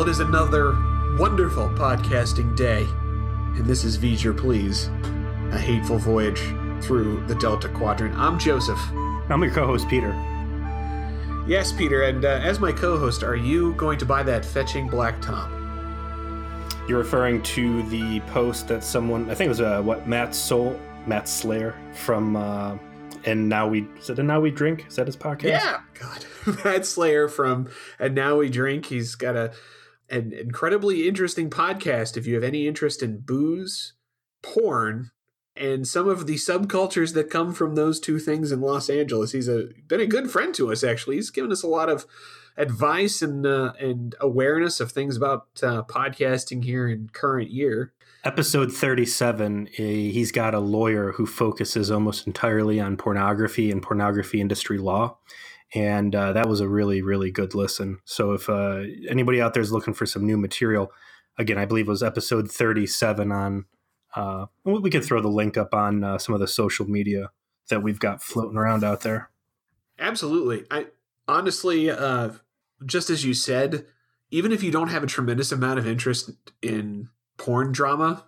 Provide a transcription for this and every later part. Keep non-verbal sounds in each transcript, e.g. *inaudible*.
Well, it is another wonderful podcasting day, and this is V'ger Please, a hateful voyage through the Delta Quadrant. I'm Joseph. I'm your co-host Peter. Yes, Peter, and uh, as my co-host, are you going to buy that fetching black top? You're referring to the post that someone, I think it was uh, what Matt Soul, Matt Slayer from, uh, and now we is it and now we drink? Is that his podcast? Yeah, God, *laughs* Matt Slayer from and now we drink. He's got a an incredibly interesting podcast. If you have any interest in booze, porn, and some of the subcultures that come from those two things in Los Angeles, he's a been a good friend to us. Actually, he's given us a lot of advice and uh, and awareness of things about uh, podcasting here in current year. Episode 37, eh, he's got a lawyer who focuses almost entirely on pornography and pornography industry law. And uh, that was a really, really good listen. So if uh, anybody out there is looking for some new material, again, I believe it was episode 37 on, uh, we could throw the link up on uh, some of the social media that we've got floating around out there. Absolutely. I honestly, uh, just as you said, even if you don't have a tremendous amount of interest in porn drama,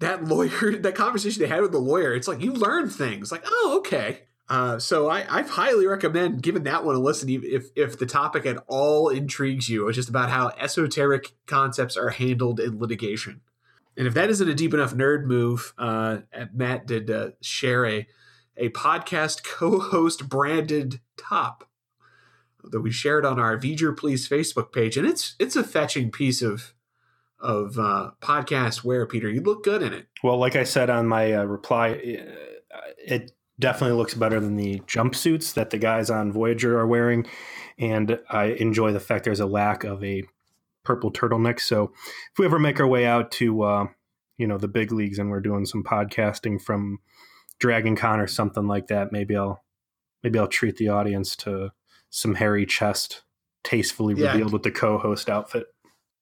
that lawyer, *laughs* that conversation they had with the lawyer, it's like you learn things. Like, oh, okay. Uh, so I, I highly recommend giving that one a listen if if the topic at all intrigues you. It's just about how esoteric concepts are handled in litigation. And if that isn't a deep enough nerd move, uh, Matt did uh, share a a podcast co-host branded top that we shared on our V'ger Please Facebook page, and it's it's a fetching piece of of uh, podcast wear, Peter. You look good in it. Well, like I said on my uh, reply, uh, it definitely looks better than the jumpsuits that the guys on Voyager are wearing, and I enjoy the fact there's a lack of a purple turtleneck. So if we ever make our way out to uh, you know the big leagues and we're doing some podcasting from Dragon Con or something like that, maybe I'll maybe I'll treat the audience to some hairy chest tastefully yeah. revealed with the co-host outfit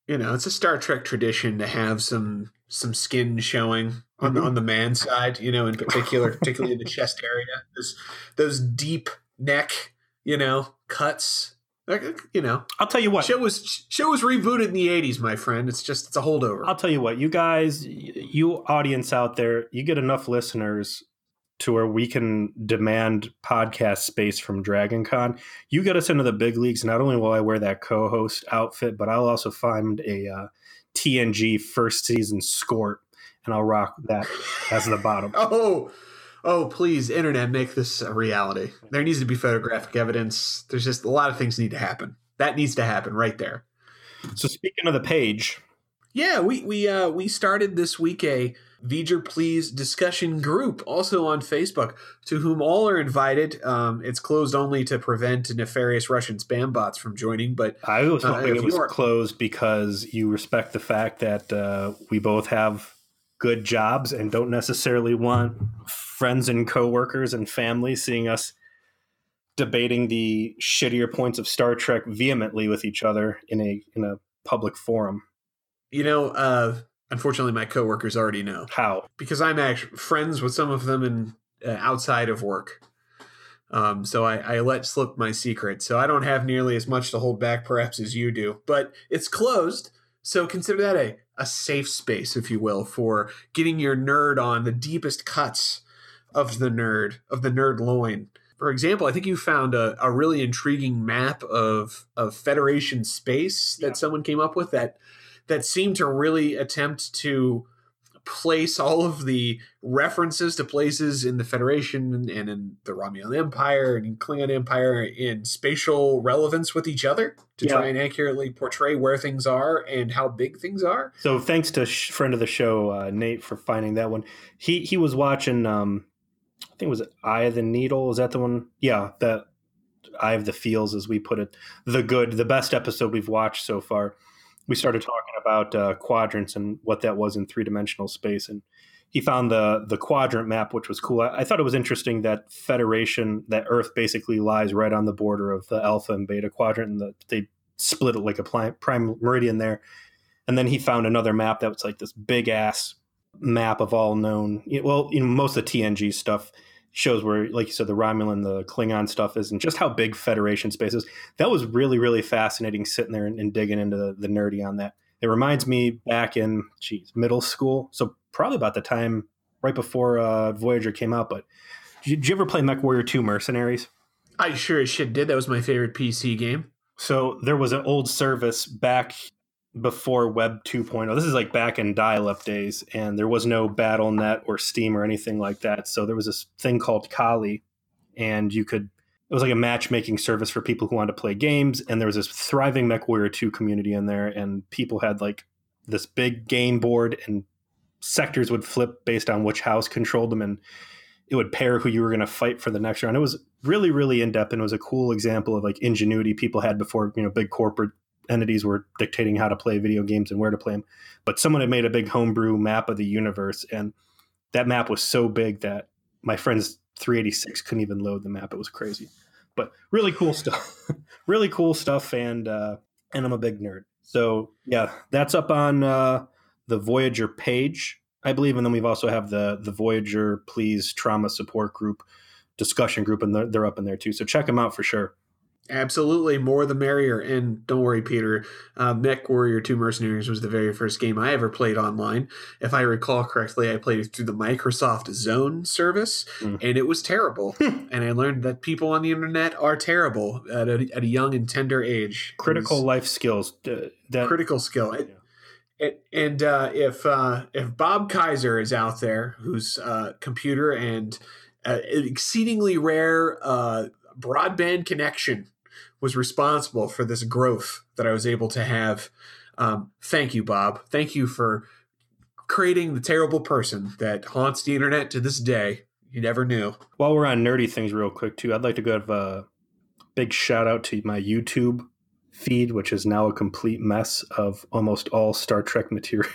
you know, it's a Star Trek tradition to have some some skin showing on mm-hmm. on the man side. You know, in particular, *laughs* particularly in the chest area, those those deep neck, you know, cuts. Like, you know, I'll tell you what. Show was show was rebooted in the '80s, my friend. It's just it's a holdover. I'll tell you what, you guys, you audience out there, you get enough listeners to where we can demand podcast space from Dragon Con. You get us into the big leagues. Not only will I wear that co-host outfit, but I'll also find a uh, TNG first season skort, and I'll rock that as the bottom. *laughs* oh, oh, please, internet, make this a reality. There needs to be photographic evidence. There's just a lot of things need to happen. That needs to happen right there. So speaking of the page, yeah, we we uh, we started this week a V'ger Please discussion group, also on Facebook, to whom all are invited. Um, it's closed only to prevent nefarious Russian spam bots from joining. But I was uh, hoping uh, it was are... closed because you respect the fact that uh, we both have good jobs and don't necessarily want friends and coworkers and family seeing us debating the shittier points of Star Trek vehemently with each other in a in a public forum. You know, uh, Unfortunately, my coworkers already know. How? Because I'm actually friends with some of them and uh, outside of work. Um, so I, I let slip my secret. So I don't have nearly as much to hold back, perhaps, as you do. But it's closed. So consider that a, a safe space, if you will, for getting your nerd on the deepest cuts of the nerd, of the nerd loin. For example, I think you found a, a really intriguing map of, of Federation space that yeah. someone came up with that that seem to really attempt to place all of the references to places in the Federation and in the Romulan Empire and Klingon Empire in spatial relevance with each other to yeah. try and accurately portray where things are and how big things are. So thanks to sh- friend of the show uh, Nate for finding that one. He he was watching. Um, I think it was Eye of the Needle. Is that the one? Yeah, that Eye of the Feels, as we put it. The good, the best episode we've watched so far we started talking about uh, quadrants and what that was in three dimensional space, and he found the the quadrant map, which was cool. I, I, thought it was interesting that Federation, that Earth basically lies right on the border of the Alpha and Beta quadrant, and the, they split it like a prime meridian there. And then he found another map that was like this big ass map of all known. Well, you know, most of the TNG stuff shows where, like you said, the Romulan, the Klingon stuff is, and just how big Federation space is. That was really, really fascinating sitting there and, and digging into the, the, nerdy on that. It reminds me back in, geez, middle school. So probably about the time right before uh, Voyager came out. But did, did you ever play Mech Warrior 2 Mercenaries? I sure as shit did. That was my favorite PC game. So there was an old service back before Web 2.0. This is like back in dial up days, and there was no BattleNet or Steam or anything like that. So there was this thing called Kali, and you could, it was like a matchmaking service for people who wanted to play games. And there was this thriving MechWarrior 2 community in there, and people had like this big game board, and sectors would flip based on which house controlled them. And it would pair who you were going to fight for the next round. It was really, really in depth, and it was a cool example of like ingenuity people had before, you know, big corporate entities were dictating how to play video games and where to play them. But someone had made a big homebrew map of the universe, and that map was so big that my friend's 386 couldn't even load the map. It was crazy, but really cool *laughs* stuff. really cool stuff, and uh, and I'm a big nerd. So yeah, that's up on uh, the Voyager page, I believe, and then we've also have the the V'ger Please Trauma Support Group discussion group, and they're, they're up in there too. So check them out for sure. Absolutely, more the merrier. And don't worry, Peter. Uh, Mech Warrior 2 Mercenaries was the very first game I ever played online. If I recall correctly, I played it through the Microsoft Zone service, mm. and it was terrible. and I learned that people on the internet are terrible at a, at a young and tender age. Critical life skills. Uh, that, critical skill. It, yeah. it, and uh, if uh, if Bob Kaiser is out there, whose uh, computer and uh, exceedingly rare uh, broadband connection was responsible for this growth that I was able to have. Um, thank you, Bob. Thank you for creating the terrible person that haunts the internet to this day. You never knew. While we're on nerdy things, real quick too, I'd like to give a big shout out to my YouTube feed, which is now a complete mess of almost all Star Trek material.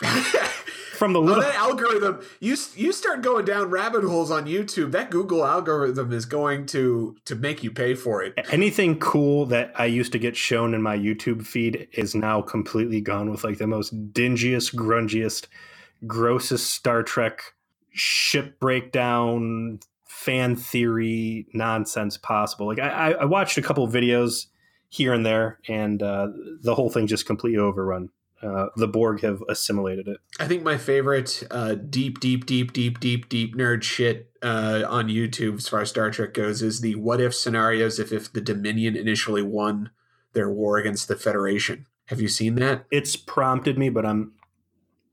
*laughs* from the little oh, that algorithm you you start going down rabbit holes on youtube. That google algorithm is going to to make you pay for it. Anything cool that i used to get shown in my youtube feed is now completely gone with like the most dingiest grungiest grossest star trek ship breakdown fan theory nonsense possible. Like i i watched a couple videos here and there and uh, the whole thing just completely overrun uh, the Borg have assimilated it. I think my favorite uh, deep, deep, deep, deep, deep, deep nerd shit uh, on YouTube as far as Star Trek goes is the what if scenarios if if the Dominion initially won their war against the Federation. Have you seen that? It's prompted me, but I'm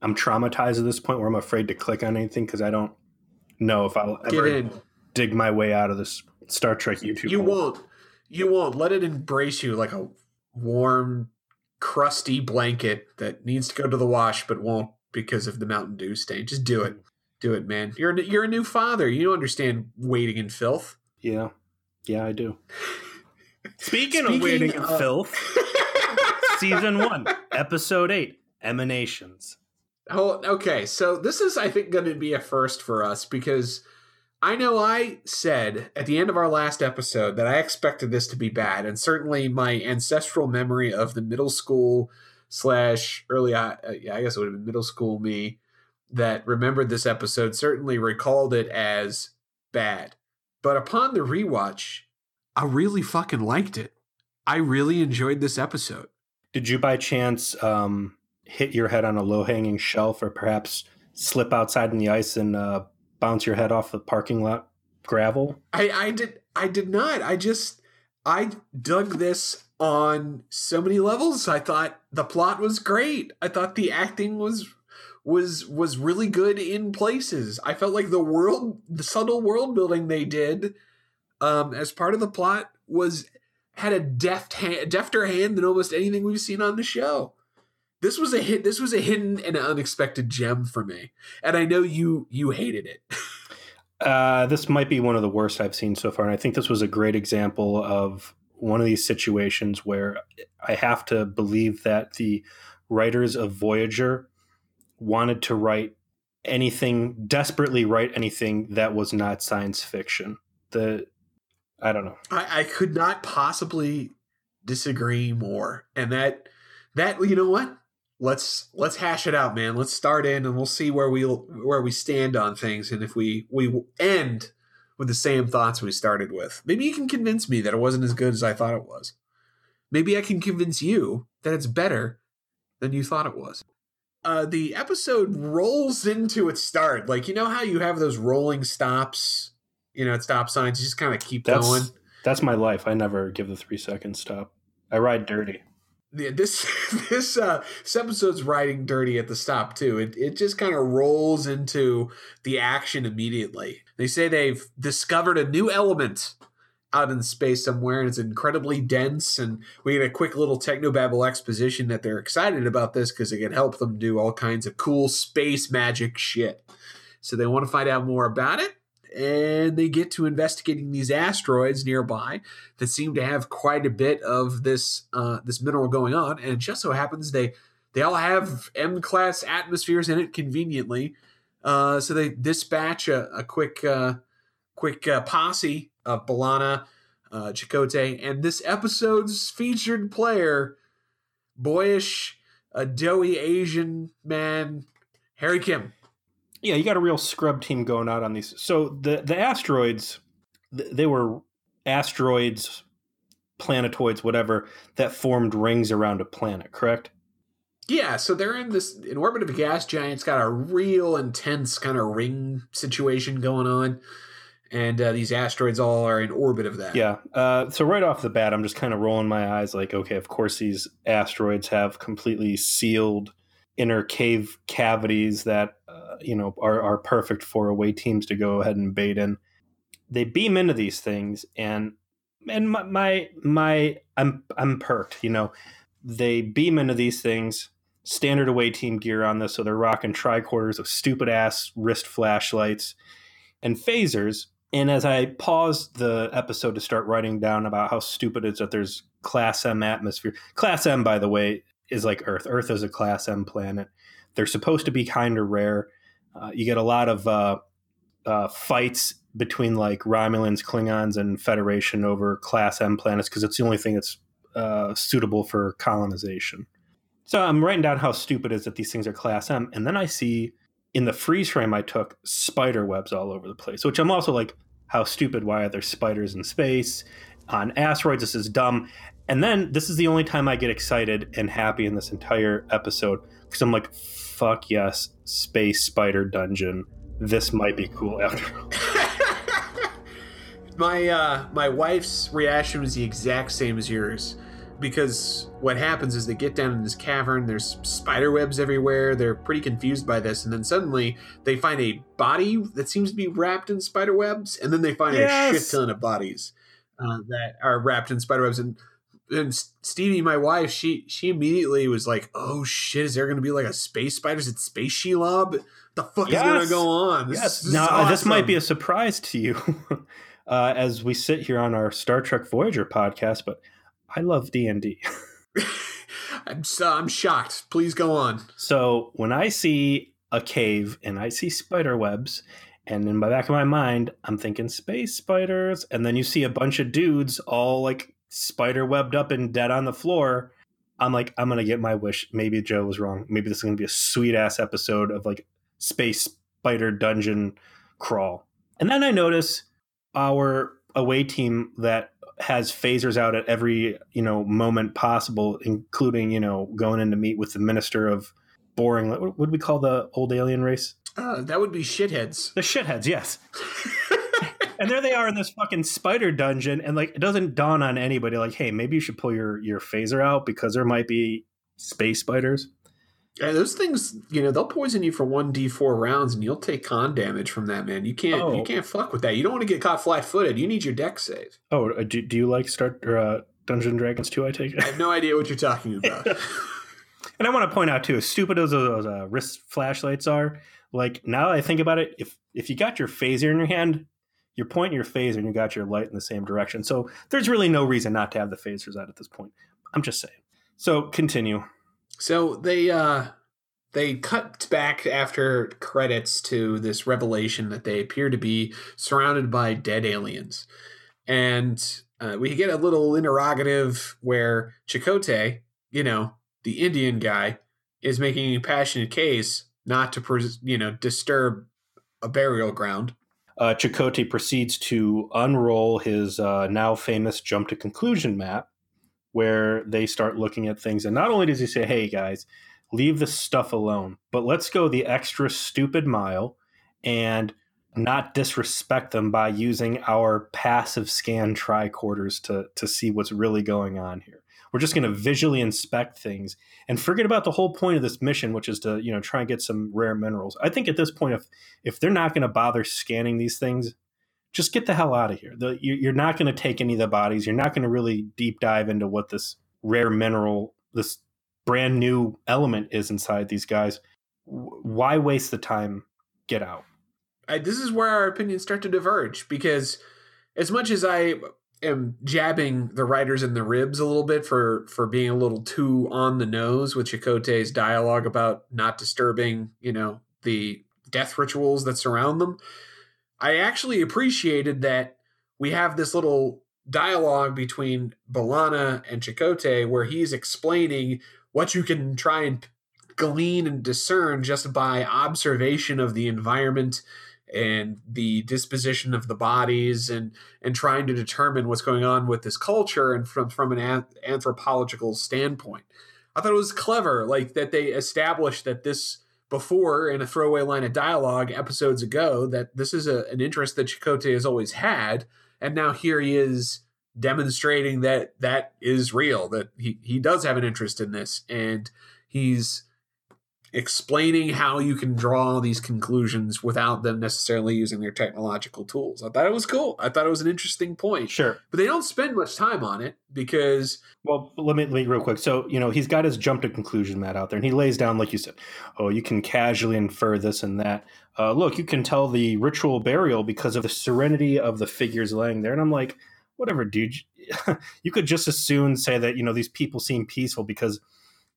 I'm traumatized at this point where I'm afraid to click on anything because I don't know if I'll ever dig my way out of this Star Trek YouTube. You hole. won't. You won't. Let it embrace you like a warm crusty blanket that needs to go to the wash but won't because of the Mountain Dew stain. Just do it. Do it, man. You're a, you're a new father. You understand waiting in filth. Yeah. Yeah, I do. Speaking, *laughs* Speaking of waiting in filth, *laughs* season 1, episode 8, Emanations. Oh, okay. So this is I think going to be a first for us because I know I said at the end of our last episode that I expected this to be bad, and certainly my ancestral memory of the middle school slash early, uh, yeah, I guess it would have been middle school me that remembered this episode certainly recalled it as bad. But upon the rewatch, I really fucking liked it. I really enjoyed this episode. Did you by chance um, hit your head on a low hanging shelf or perhaps slip outside in the ice and uh, bounce your head off the parking lot gravel? I, I did I did not. I just I dug this on so many levels. I thought the plot was great. I thought the acting was was was really good in places. I felt like the world the subtle world building they did um as part of the plot was had a deft hand, defter hand than almost anything we've seen on the show this was a hit this was a hidden and unexpected gem for me and i know you you hated it. *laughs* Uh, this might be one of the worst i've seen so far and i think this was a great example of one of these situations where i have to believe that the writers of voyager wanted to write anything desperately write anything that was not science fiction. The i don't know. I, I could not possibly disagree more and that that you know what let's let's hash it out, man. Let's start in and we'll see where we where we stand on things, and if we we end with the same thoughts we started with. Maybe you can convince me that it wasn't as good as I thought it was. Maybe I can convince you that it's better than you thought it was. Uh, the episode rolls into its start. Like, you know how you have those rolling stops, you know, at stop signs, you just kind of keep That's going. that's my life. I never give the three second stop. I ride dirty. Yeah, this *laughs* this uh this episode's riding dirty at the stop too. It it just kind of rolls into the action immediately. They say they've discovered a new element out in space somewhere, and it's incredibly dense. And we get a quick little technobabble exposition that they're excited about this because it can help them do all kinds of cool space magic shit. So they want to find out more about it, and they get to investigating these asteroids nearby that seem to have quite a bit of this uh, this mineral going on. And it just so happens they they all have M class atmospheres in it conveniently. Uh, so they dispatch a, a quick uh, quick uh, posse of B'Elanna, uh, Chakotay, and this episode's featured player, boyish, a doughy Asian man, Harry Kim. Yeah, you got a real scrub team going out on these. So the the asteroids, they were asteroids, planetoids, whatever that formed rings around a planet. Correct? Yeah, so they're in this in orbit of a gas giant. It's got a real intense kind of ring situation going on, and uh, these asteroids all are in orbit of that. Yeah. Uh, so right off the bat, I'm just kind of rolling my eyes, like, okay, of course these asteroids have completely sealed inner cave cavities that uh, you know are are perfect for away teams to go ahead and bait in. They beam into these things, and and my my, my I'm I'm perked. You know, they beam into these things. Standard away team gear on this, so they're rocking tricorders of stupid ass wrist flashlights and phasers. And as I paused the episode to start writing down about how stupid it is that there's Class M atmosphere. Class M, by the way, is like Earth. Earth is a Class M planet. They're supposed to be kind of rare. Uh, you get a lot of uh, uh, fights between like Romulans, Klingons, and Federation over Class M planets because it's the only thing that's uh, suitable for colonization. So I'm writing down how stupid it is that these things are Class M, and then I see in the freeze frame I took spider webs all over the place, which I'm also like, how stupid? Why are there spiders in space? On asteroids, this is dumb. And then this is the only time I get excited and happy in this entire episode because I'm like, fuck yes, space spider dungeon. This might be cool *laughs* after all. *laughs* my uh, my wife's reaction was the exact same as yours because what happens is they get down in this cavern there's spider webs everywhere they're pretty confused by this and then suddenly they find a body that seems to be wrapped in spider webs and then they find Yes! a shit ton of bodies uh, that are wrapped in spider webs and and Stevie, my wife, she she immediately was like, "Oh shit, is there going to be like a space spider? Is it space Shelob? The fuck is going to go on? yes. is now, uh, this might be a surprise to you *laughs* uh, as we sit here on our Star Trek Voyager podcast, but I love D&D. *laughs* I'm so, I'm shocked. Please go on. So when I see a cave and I see spider webs, and in the back of my mind, I'm thinking space spiders, and then you see a bunch of dudes all like spider webbed up and dead on the floor. I'm like, I'm gonna get my wish. Maybe Joe was wrong. Maybe this is gonna be a sweet ass episode of like space spider dungeon crawl. And then I notice our away team that has phasers out at every you know moment possible, including you know going in to meet with the minister of boring. What would we call the old alien race? Uh, that would be shitheads. The shitheads, yes. *laughs* and there they are in this fucking spider dungeon, and like it doesn't dawn on anybody like, hey, maybe you should pull your your phaser out because there might be space spiders. Yeah, those things, you know, they'll poison you for one d four rounds, and you'll take con damage from that, man. You can't, Oh. you can't fuck with that. You don't want to get caught flat footed. You need your Dex save. Oh, uh, do, do you like start or uh, Dungeons and Dragons 2, I take it? I have no idea what you're talking *laughs* about. And I want to point out too, as stupid as those uh, wrist flashlights are, like now that I think about it, if if you got your phaser in your hand, you're pointing your phaser and you got your light in the same direction. So there's really no reason not to have the phasers out at this point. I'm just saying. So continue. So they uh they cut back after credits to this revelation that they appear to be surrounded by dead aliens. And uh, we get a little interrogative where Chakotay, you know, the Indian guy, is making a passionate case not to, you know, disturb a burial ground. Uh, Chakotay proceeds to unroll his uh, now famous jump to conclusion map, where they start looking at things. And not only does he say, "Hey guys, leave this stuff alone," but let's go the extra stupid mile and not disrespect them by using our passive scan tricorders to to see what's really going on here. We're just going to visually inspect things and forget about the whole point of this mission, which is to you know try and get some rare minerals. I think at this point, if if they're not going to bother scanning these things, just get the hell out of here. The, you're not going to take any of the bodies. You're not going to really deep dive into what this rare mineral, this brand new element is inside these guys. Why waste the time? Get out. I, this is where our opinions start to diverge because as much as I am jabbing the writers in the ribs a little bit for for being a little too on the nose with Chakotay's dialogue about not disturbing, you know, the death rituals that surround them. I actually appreciated that we have this little dialogue between B'Elanna and Chakotay where he's explaining what you can try and glean and discern just by observation of the environment and the disposition of the bodies and and trying to determine what's going on with this culture and from from an anthropological standpoint. I thought it was clever, like that they established that this before in a throwaway line of dialogue episodes ago that this is a, an interest that Chakotay has always had, and now here he is demonstrating that that is real, that he he does have an interest in this, and he's explaining how you can draw these conclusions without them necessarily using their technological tools. I thought it was cool. I thought it was an interesting point. Sure. But they don't spend much time on it because Well, let me let me real quick. So, you know, he's got his jump to conclusion mat out there and he lays down like you said, oh, you can casually infer this and that. Uh, look, you can tell the ritual burial because of the serenity of the figures laying there. And I'm like, whatever, dude. *laughs* you could just as soon say that, you know, these people seem peaceful because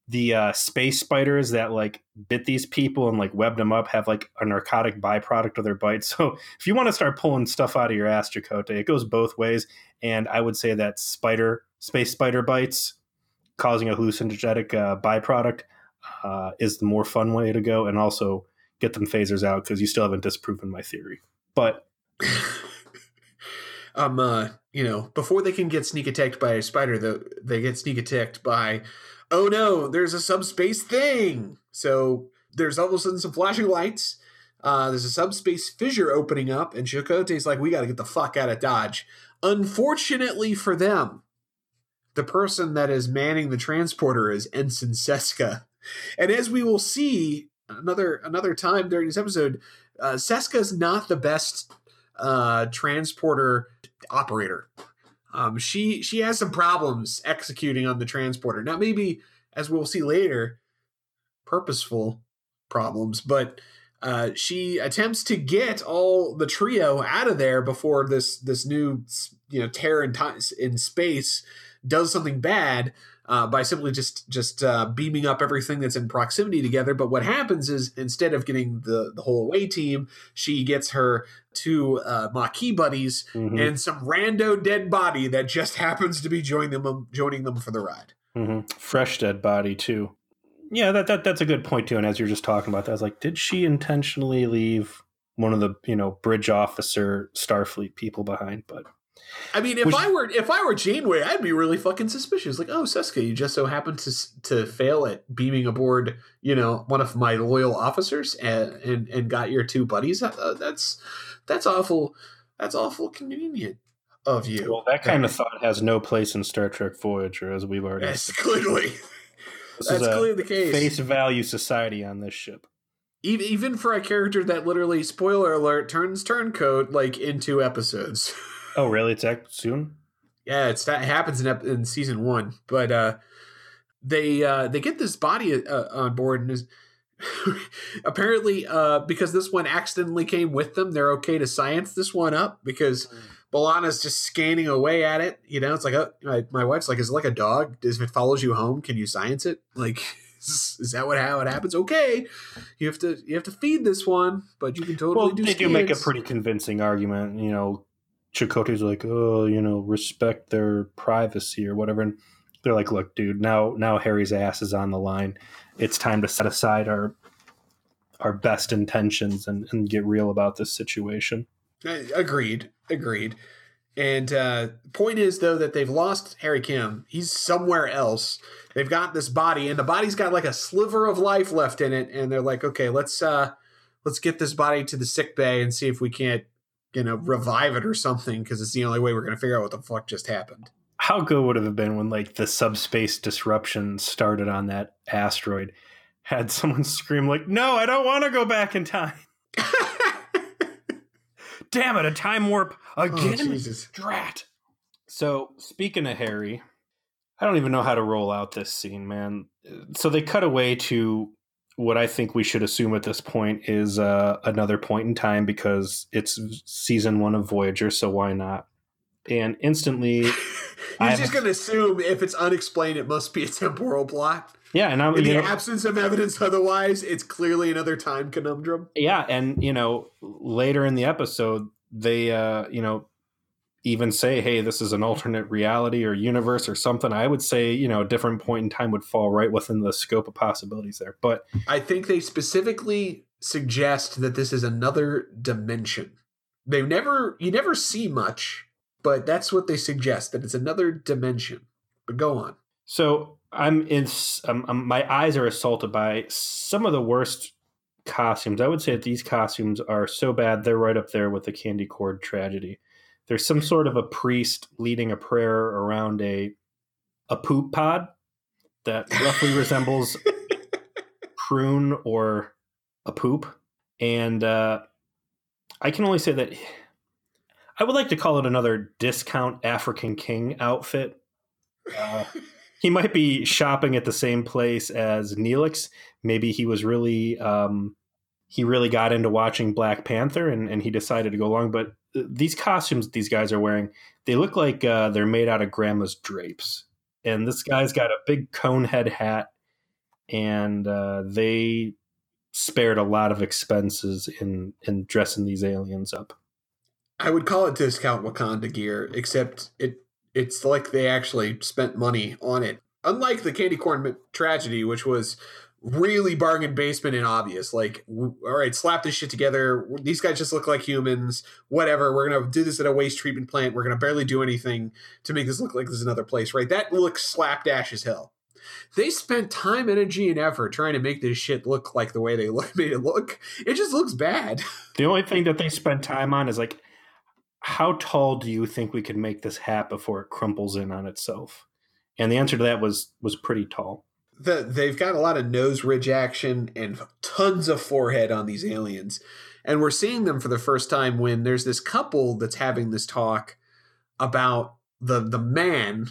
the uh, space spiders that like bit these people and like webbed them up have like a narcotic byproduct of their bite. *laughs* So if you want to start pulling stuff out of your ass, Chakotay, it goes both ways. And I would say that spider space spider bites causing a hallucinogenic uh, byproduct uh, is the more fun way to go, and also get them phasers out because you still haven't disproven my theory. But *laughs* um, uh, you know, before they can get sneak attacked by a spider, though, they get sneak attacked by oh no, there's a subspace thing. So there's all of a sudden some flashing lights. Uh, there's a subspace fissure opening up, and Chakotay's like, we got to get the fuck out of Dodge. Unfortunately for them, the person that is manning the transporter is Ensign Seska. And as we will see another another time during this episode, uh, Seska is not the best uh, transporter operator. Um, she she has some problems executing on the transporter. Now, maybe as we'll see later, purposeful problems, but uh, she attempts to get all the trio out of there before this this new you know terror in, time, in space does something bad uh, by simply just just uh, beaming up everything that's in proximity together. But what happens is instead of getting the the whole away team, she gets her two uh, Maquis buddies mm-hmm. and some rando dead body that just *laughs* happens to be joining them joining them for the ride. Mm-hmm. Fresh dead body too. Yeah, that, that that's a good point too. And as you're just talking about that, I was like, did she intentionally leave one of the you know bridge officer Starfleet people behind? But I mean, if Which, I were if I were Janeway, I'd be really fucking suspicious. Like, oh, Seska, you just so happened to to fail at beaming aboard, you know, one of my loyal officers, and and, and got your two buddies. Uh, that's that's awful. That's awful convenient of you. Well, that kind of *laughs* thought has no place in Star Trek Voyager, as we've already. Yes, clearly. *laughs* that's clearly the case. Face value society on this ship. Even even for a character that literally, spoiler alert, turns turncoat like in two episodes. *laughs* Oh, really? It's that soon? Yeah, it's that happens in in season one. But uh, they uh, they get this body uh, on board, and is *laughs* apparently uh, because this one accidentally came with them, they're okay to science this one up because. Mm. B'Elanna's just scanning away at it. You know, it's like a, my, my wife's like, "Is it like a dog? If it follows you home, can you science it? Like, *laughs* is, is that what how it happens? Okay, you have to you have to feed this one, but you can totally well, do. They scans. do make a pretty convincing argument. You know, Chakotay's like, oh, you know, respect their privacy or whatever. And they're like, look, dude, now now Harry's ass is on the line. It's time to set aside our our best intentions and, and get real about this situation. Agreed. Agreed. And uh, point is though that they've lost Harry Kim. He's somewhere else. They've got this body, and the body's got like a sliver of life left in it. And they're like, okay, let's uh, let's get this body to the sick bay and see if we can't, know, revive it or something because it's the only way we're gonna figure out what the fuck just happened. How good would it have been when like the subspace disruption started on that asteroid? Had *laughs* someone scream like, "No, I don't want to go back in time." *laughs* Damn it, a time warp oh, again. Oh, Jesus. Drat. So, speaking of Harry, I don't even know how to roll out this scene, man. So they cut away to what I think we should assume at this point is uh, another point in time because it's season one of Voyager, so why not? And instantly, *laughs* You're I just gonna assume if it's unexplained, it must be a temporal plot. yeah, and I'm In the know, absence of evidence otherwise, it's clearly another time conundrum. yeah, and you know, later in the episode, they uh, you know even say, "Hey, this is an alternate reality or universe or something." I would say, you know, a different point in time would fall right within the scope of possibilities there. But I think they specifically suggest that this is another dimension. They never you never see much, but that's what they suggest that it's another dimension. But go on. So I'm in. My eyes are assaulted by some of the worst costumes. I would say that these costumes are so bad they're right up there with the Candy Corn tragedy. There's some sort of a priest leading a prayer around a a poop pod that *laughs* roughly resembles prune or a poop, and uh, I can only say that I would like to call it another discount African King outfit. Uh, he might be shopping at the same place as Neelix. Maybe he was really um, he really got into watching Black Panther and, and he decided to go along. But these costumes these guys are wearing, they look like uh, they're made out of grandma's drapes. And this guy's got a big cone head hat, and uh, they spared a lot of expenses in in dressing these aliens up. I would call it discount Wakanda gear, except it it's like they actually spent money on it. Unlike the candy corn tragedy, which was really bargain basement and obvious. Like, all right, slap this shit together. These guys just look like humans. Whatever. We're gonna do this at a waste treatment plant. We're gonna barely do anything to make this look like this is another place. Right? That looks slapdash as hell. They spent time, energy, and effort trying to make this shit look like the way they *laughs* look, made it look. It just looks bad. *laughs* The only thing that they spent time on is like, how tall do you think we could make this hat before it crumples in on itself? And the answer to that was was pretty tall. The, they've got a lot of nose ridge action and tons of forehead on these aliens. And we're seeing them for the first time when there's this couple that's having this talk about the the man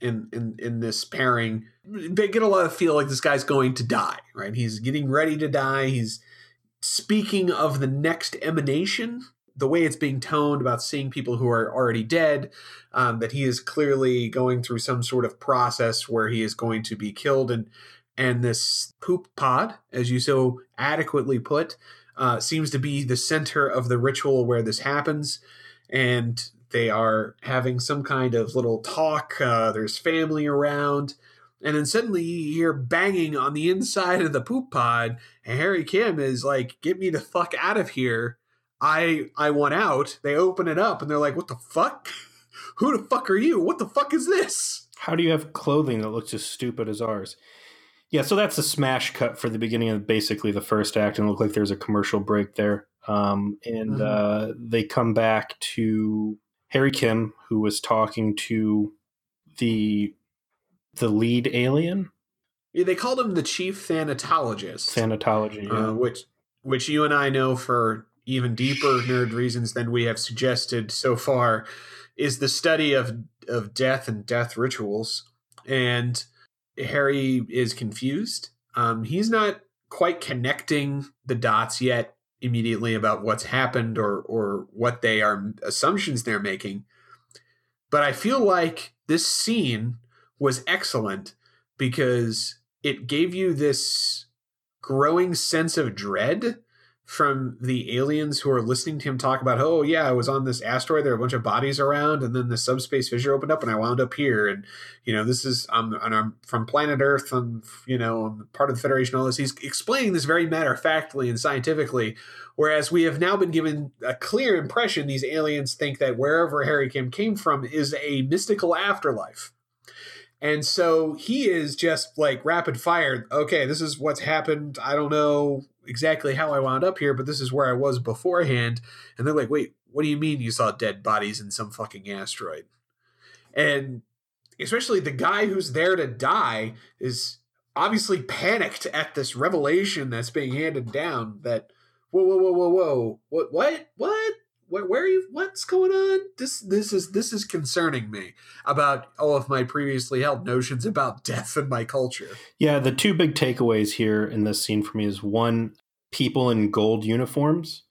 in in in this pairing. They get a lot of feel like this guy's going to die, right? He's getting ready to die. He's speaking of the next emanation, the way it's being toned about seeing people who are already dead, um, that he is clearly going through some sort of process where he is going to be killed, and and this poop pod, as you so adequately put, uh, seems to be the center of the ritual where this happens, and they are having some kind of little talk. Uh, there's family around. And then suddenly you hear banging on the inside of the poop pod, and Harry Kim is like, "Get me the fuck out of here!" I I want out. They open it up and they're like, "What the fuck? *laughs* Who the fuck are you? What the fuck is this?" How do you have clothing that looks as stupid as ours? Yeah, so that's a smash cut for the beginning of basically the first act, and it looked like there's a commercial break there. Um, and Mhm. uh, they come back to Harry Kim, who was talking to the the lead alien, Yeah, they called him the chief thanatologist, Thanatology. uh, which which you and I know for even deeper nerd reasons than we have suggested so far is the study of of death and death rituals. And Harry is confused. Um, he's not quite connecting the dots yet immediately about what's happened or or what they are assumptions they're making. But I feel like this scene was excellent because it gave you this growing sense of dread from the aliens who are listening to him talk about, oh yeah, I was on this asteroid. There are a bunch of bodies around, and then the subspace fissure opened up, and I wound up here. And you know, this is I'm and I'm from planet Earth. I'm you know I'm part of the Federation. All this. He's explaining this very matter of factly and scientifically, whereas we have now been given a clear impression these aliens think that wherever Harry Kim came from is a mystical afterlife. And so he is just like rapid fire. Okay, this is what's happened. I don't know exactly how I wound up here, but this is where I was beforehand. And they're like, wait, what do you mean you saw dead bodies in some fucking asteroid? And especially the guy who's there to die is obviously panicked at this revelation that's being handed down that whoa whoa whoa whoa whoa what what what where, where are you what's going on? This this is this is concerning me about all of my previously held notions about *laughs* death and my culture. Yeah the two big takeaways here in this scene for me is one people in gold uniforms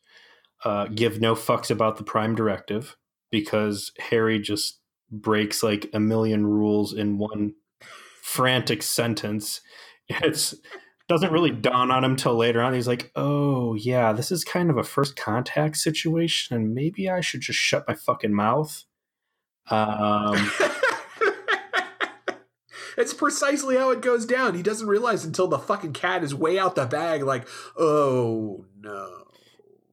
uh, give no fucks about the prime directive because harry just breaks like a million rules in one frantic sentence. *laughs* It's doesn't really dawn on him till later on. He's like, "Oh yeah, this is kind of a first contact situation, and maybe I should just shut my fucking mouth." Um, *laughs* it's precisely how it goes down. He doesn't realize until the fucking cat is way out the bag, like, "Oh no."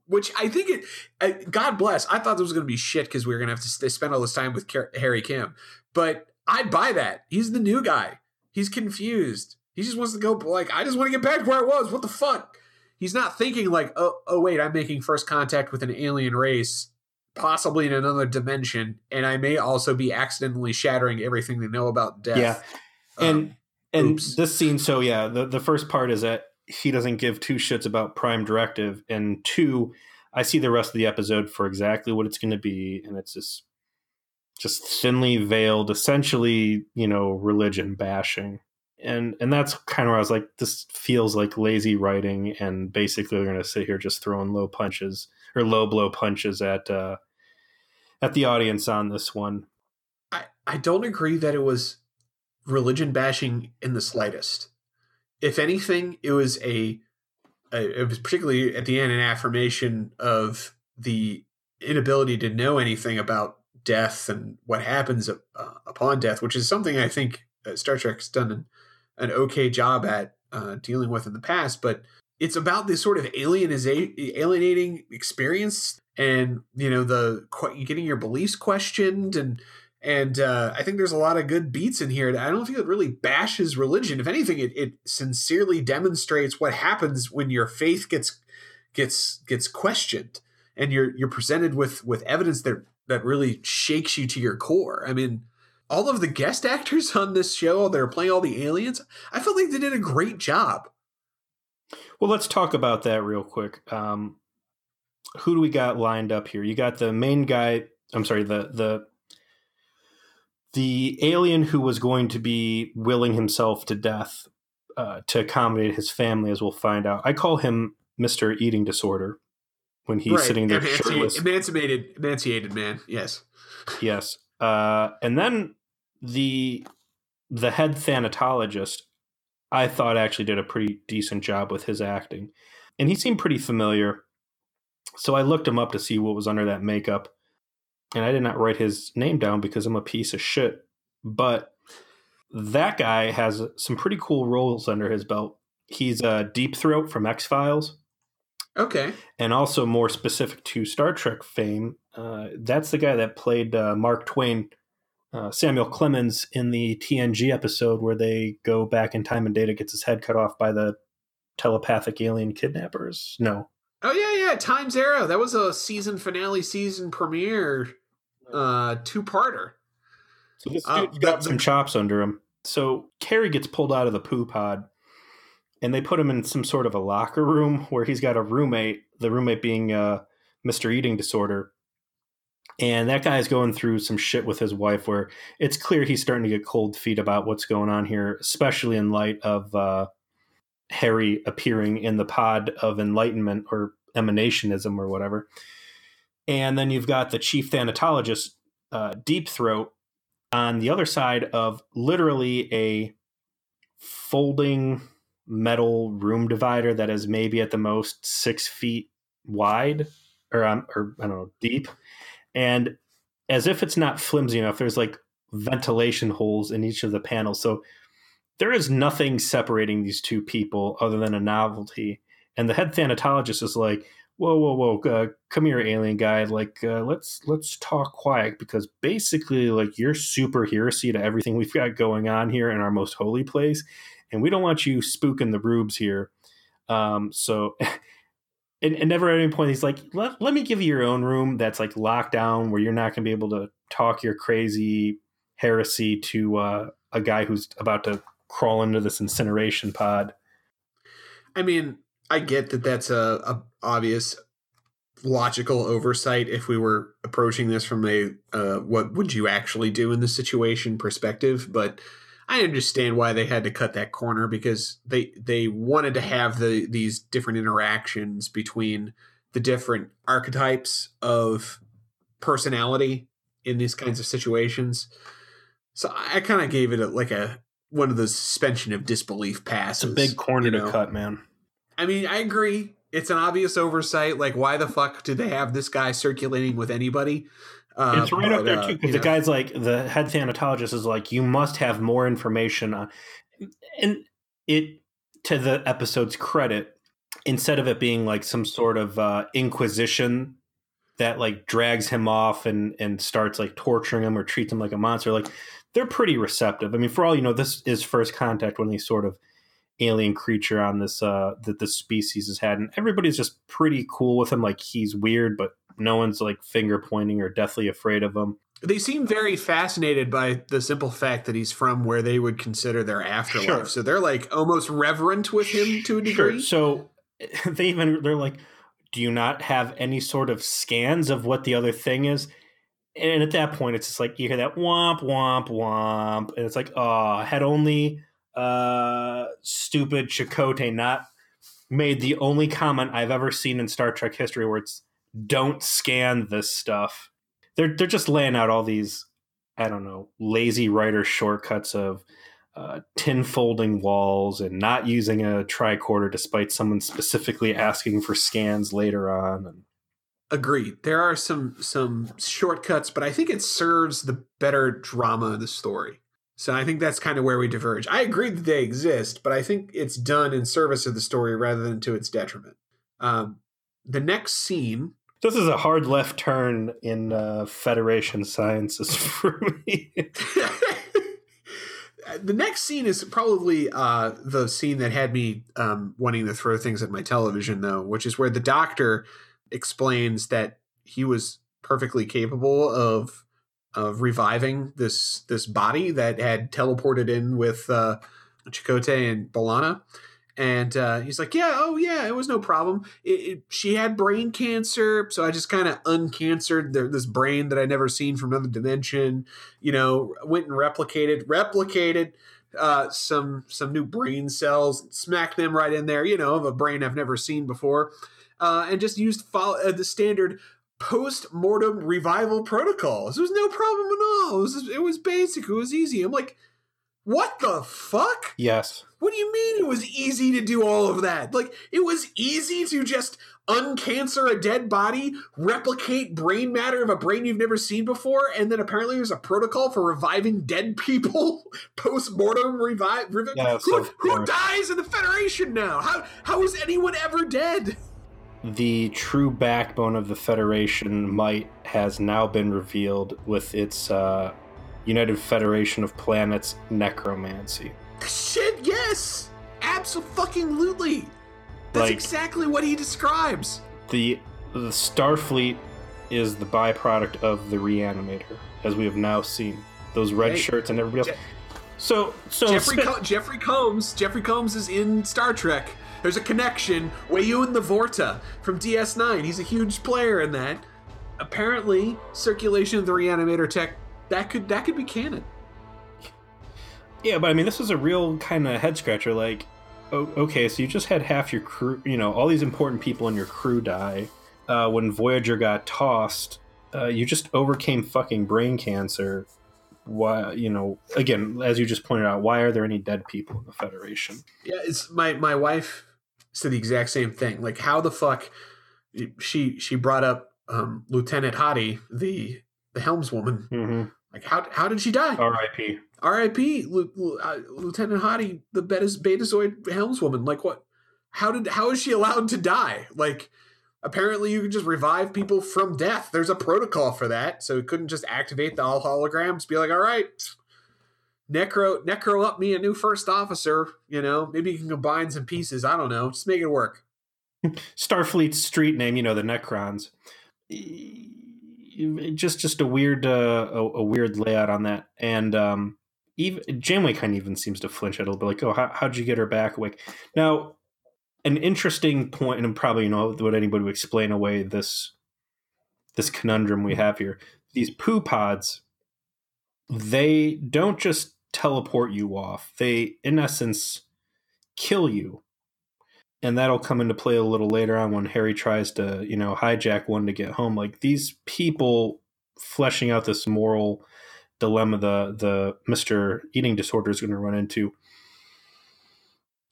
Which I think it. God bless. I thought this was going to be shit because we were going to have to spend all this time with Harry Kim, but I'd buy that. He's the new guy. He's confused he just wants to go like I just want to get back where I was. What the fuck? He's not thinking like, oh, oh wait, I'm making first contact with an alien race, possibly in another dimension, and I may also be accidentally shattering everything they know about death. Yeah, and um, and oops. this scene. So yeah, the the first part is that he doesn't give two shits about Prime Directive, and two, I see the rest of the episode for exactly what it's going to be, and it's just just thinly veiled, essentially, you know, religion bashing and and that's kind of where I was like, this feels like lazy writing, and basically they're going to sit here just throwing low punches or low blow punches at uh, at the audience on this one. I I don't agree that it was religion bashing in the slightest. If anything, it was a, a it was particularly at the end an affirmation of the inability to know anything about death and what happens uh, upon death, which is something I think uh, Star Trek's done an okay job at uh, dealing with in the past, but it's about this sort of alienating experience and you know the getting your beliefs questioned and and uh, I think there's a lot of good beats in here. I don't think it really bashes religion. If anything, it, it sincerely demonstrates what happens when your faith gets gets gets questioned and you're you're presented with with evidence that that really shakes you to your core. I mean, all of the guest *laughs* actors on this show that are playing all the aliens, I felt like they did a great job. Well, let's talk about that real quick. Um, who do we got lined up here? You got the main guy. I'm sorry, the the the alien who was going to be willing himself to death uh, to accommodate his family, as we'll find out. I call him Mister Eating Disorder when he's right. sitting there Emanci- shirtless. Emancipated, emancipated man. Yes. Yes. Uh, and then the the head thanatologist, I thought actually did a pretty decent job with his acting, and he seemed pretty familiar. So I looked him up to see what was under that makeup, and I did not write his name down because I'm a piece of shit. But that guy has some pretty cool roles under his belt. He's a uh, Deep Throat from X Files. Okay. And also more specific to Star Trek fame, uh, that's the guy that played uh, Mark Twain uh, Samuel Clemens in the TNG episode where they go back in time and Data gets his head cut off by the telepathic alien kidnappers. No. Oh yeah, yeah. Times Arrow. That was a season finale, season premiere, uh, two parter. So this uh, dude's got the, some chops under him. So Harry gets pulled out of the poo pod, and they put him in some sort of a locker room where he's got a roommate. The roommate being uh, Mr. Eating Disorder, and that guy's going through some shit with his wife where it's clear he's starting to get cold feet about what's going on here, especially in light of uh, Harry appearing in the pod of enlightenment or emanationism or whatever. And then you've got the chief thanatologist, uh, Deep Throat, on the other side of literally a folding metal room divider that is maybe at the most six feet wide or um, or I don't know deep, and as if it's not flimsy enough, there's like ventilation holes in each of the panels. So there is nothing separating these two people other than a novelty. And the head thanatologist is like, "Whoa, whoa, whoa! Uh, come here, alien guy. Like, uh, let's let's talk quiet because basically, like, you're super heresy to everything we've got going on here in our most holy place, and we don't want you spooking the rubes here. Um, so." *laughs* And, and, never at any point he's like, let, let me give you your own room that's like locked down where you're not going to be able to talk your crazy heresy to uh, a guy who's about to crawl into this incineration pod. I mean, I get that that's a, a obvious logical oversight if we were approaching this from a uh, what would you actually do in this situation perspective, but I understand why they had to cut that corner because they they wanted to have the these different interactions between the different archetypes of personality in these kinds of situations. So I kind of gave it a, like a one of those suspension of disbelief passes. It's a big corner you know? to cut, man. I mean, I agree. It's an obvious oversight. Like, why the fuck did they have this guy circulating with anybody? Uh, it's right but, up there uh, too. Because the know. guy's like, the head thanatologist is like, you must have more information on, and it to the episode's credit, instead of it being like some sort of uh, inquisition that like drags him off and and starts like torturing him or treats him like a monster, like they're pretty receptive. I mean, for all you know, this is first contact when these sort of alien creature on this uh that this species has had, and everybody's just pretty cool with him. Like he's weird, but no one's like finger pointing or deathly afraid of him. They seem very fascinated by the simple fact that he's from where they would consider their afterlife. Sure. So they're like almost reverent with him to a degree. Sure. So *laughs* they even they're like, do you not have any sort of scans of what the other thing is? and at that point it's just like you hear that womp womp womp and it's like oh had only uh stupid Chakotay not made the only comment I've ever seen in Star Trek history where it's don't scan this stuff. They're they're just laying out all these I don't know lazy writer shortcuts of uh, tin folding walls and not using a tricorder despite someone specifically asking for scans later on. And Agreed. There are some some shortcuts, but I think it serves the better drama of the story. So I think that's kind of where we diverge. I agree that they exist, but I think it's done in service of the story rather than to its detriment. Um, the next scene. This is a hard left turn in uh, Federation sciences *laughs* for me. *laughs* the next scene is probably uh, the scene that had me um, wanting to throw things at my television, though, which is where the doctor explains that he was perfectly capable of of reviving this this body that had teleported in with uh, Chakotay and B'Elanna. And uh, he's like, yeah, oh yeah, it was no problem. It, it, she had brain cancer, so I just kind of uncancered the, this brain that I never seen from another dimension. You know, went and replicated, replicated uh, some some new brain cells, smacked them right in there. You know, of a brain I've never seen before uh, and just used follow, uh, the standard post mortem revival protocols. There was no problem at all. It was, it was basic. It was easy. I'm like, what the fuck? Yes. What do you mean it was easy to do all of that? Like, it was easy to just uncancer a dead body, replicate brain matter of a brain you've never seen before, and then apparently there's a protocol for reviving dead people *laughs* post mortem revive. Revi- yeah, who, who dies in the Federation now? How how is anyone ever dead? the true backbone of the Federation might has now been revealed with its uh, United Federation of Planets necromancy. Shit, yes! Absolutely! That's like, exactly what he describes. The the Starfleet is the byproduct of the Reanimator, as we have now seen. Those red hey, shirts and everybody else. Je- so, so Jeffrey, Co- Jeffrey Combs. Jeffrey Combs is in Star Trek. There's a connection. Weyoun Lavorta from DS9. He's a huge player in that. Apparently, circulation of the reanimator tech that could that could be canon. Yeah, but I mean, this is a real kind of head scratcher. Like, okay, so you just had half your crew, you know, all these important people in your crew die. Uh, when Voyager got tossed, uh, you just overcame fucking brain cancer. Why, you know, again, as you just pointed out, why are there any dead people in the Federation? Yeah, it's my my wife said the exact same thing. Like, how the fuck she she brought up um, Lieutenant Hottie, the the helmswoman. Mm-hmm. Like how how did she die? R.I.P. R.I.P. Lu- uh, Lieutenant Hottie, the Betas, Betazoid helmswoman. Like what? How did how is she allowed to die? Like apparently you can just revive people from death. There's a protocol for that, so it couldn't just activate the all holograms. Be like, all right, necro necro up me a new first officer. You know, maybe you can combine some pieces. I don't know, just make it work. *laughs* Starfleet's street name, you know, the Necrons. Just just a weird uh, a, a weird layout on that, and um, even Janeway kind of even seems to flinch a little bit, like, oh, how, how'd you get her back awake? Now, an interesting point, and probably you know would anybody would explain away this this conundrum we have here. These poo pods, they don't just teleport you off; they, in essence, kill you and that'll come into play a little later on when Harry tries to, you know, hijack one to get home. Like these people fleshing out this moral dilemma the the Mr. Eating Disorder is going to run into.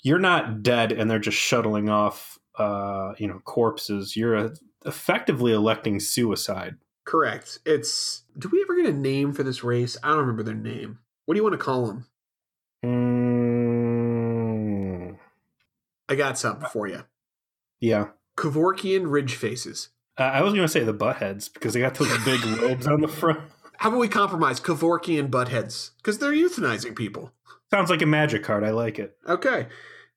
You're not dead and they're just shuttling off uh, you know, corpses. You're a, effectively electing suicide. Correct. It's do we ever get a name for this race? I don't remember their name. What do you want to call them? Mm, I got something for you. yeah. Kevorkian ridge faces. Uh, I was going to say the buttheads because they got those big *laughs* lobes on the front. How about we compromise Kevorkian buttheads? Because they're euthanizing people. Sounds like a magic card. I like it. Okay.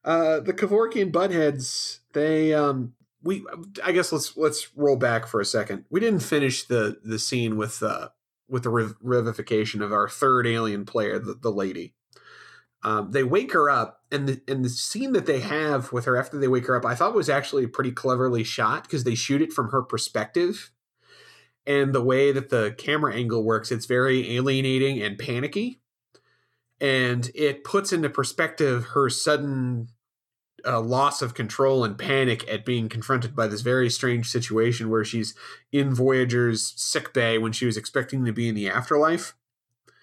Uh, the Kevorkian buttheads, they um we I guess let's let's roll back for a second. We didn't finish the the scene with uh with the rev- revivification of our third alien player, the, the lady. Um, they wake her up, and the and the scene that they have with her after they wake her up, I thought was actually pretty cleverly shot because they shoot it from her perspective, and the way that the camera angle works, it's very alienating and panicky, and it puts into perspective her sudden uh, loss of control and panic at being confronted by this very strange situation where she's in Voyager's sick bay when she was expecting to be in the afterlife.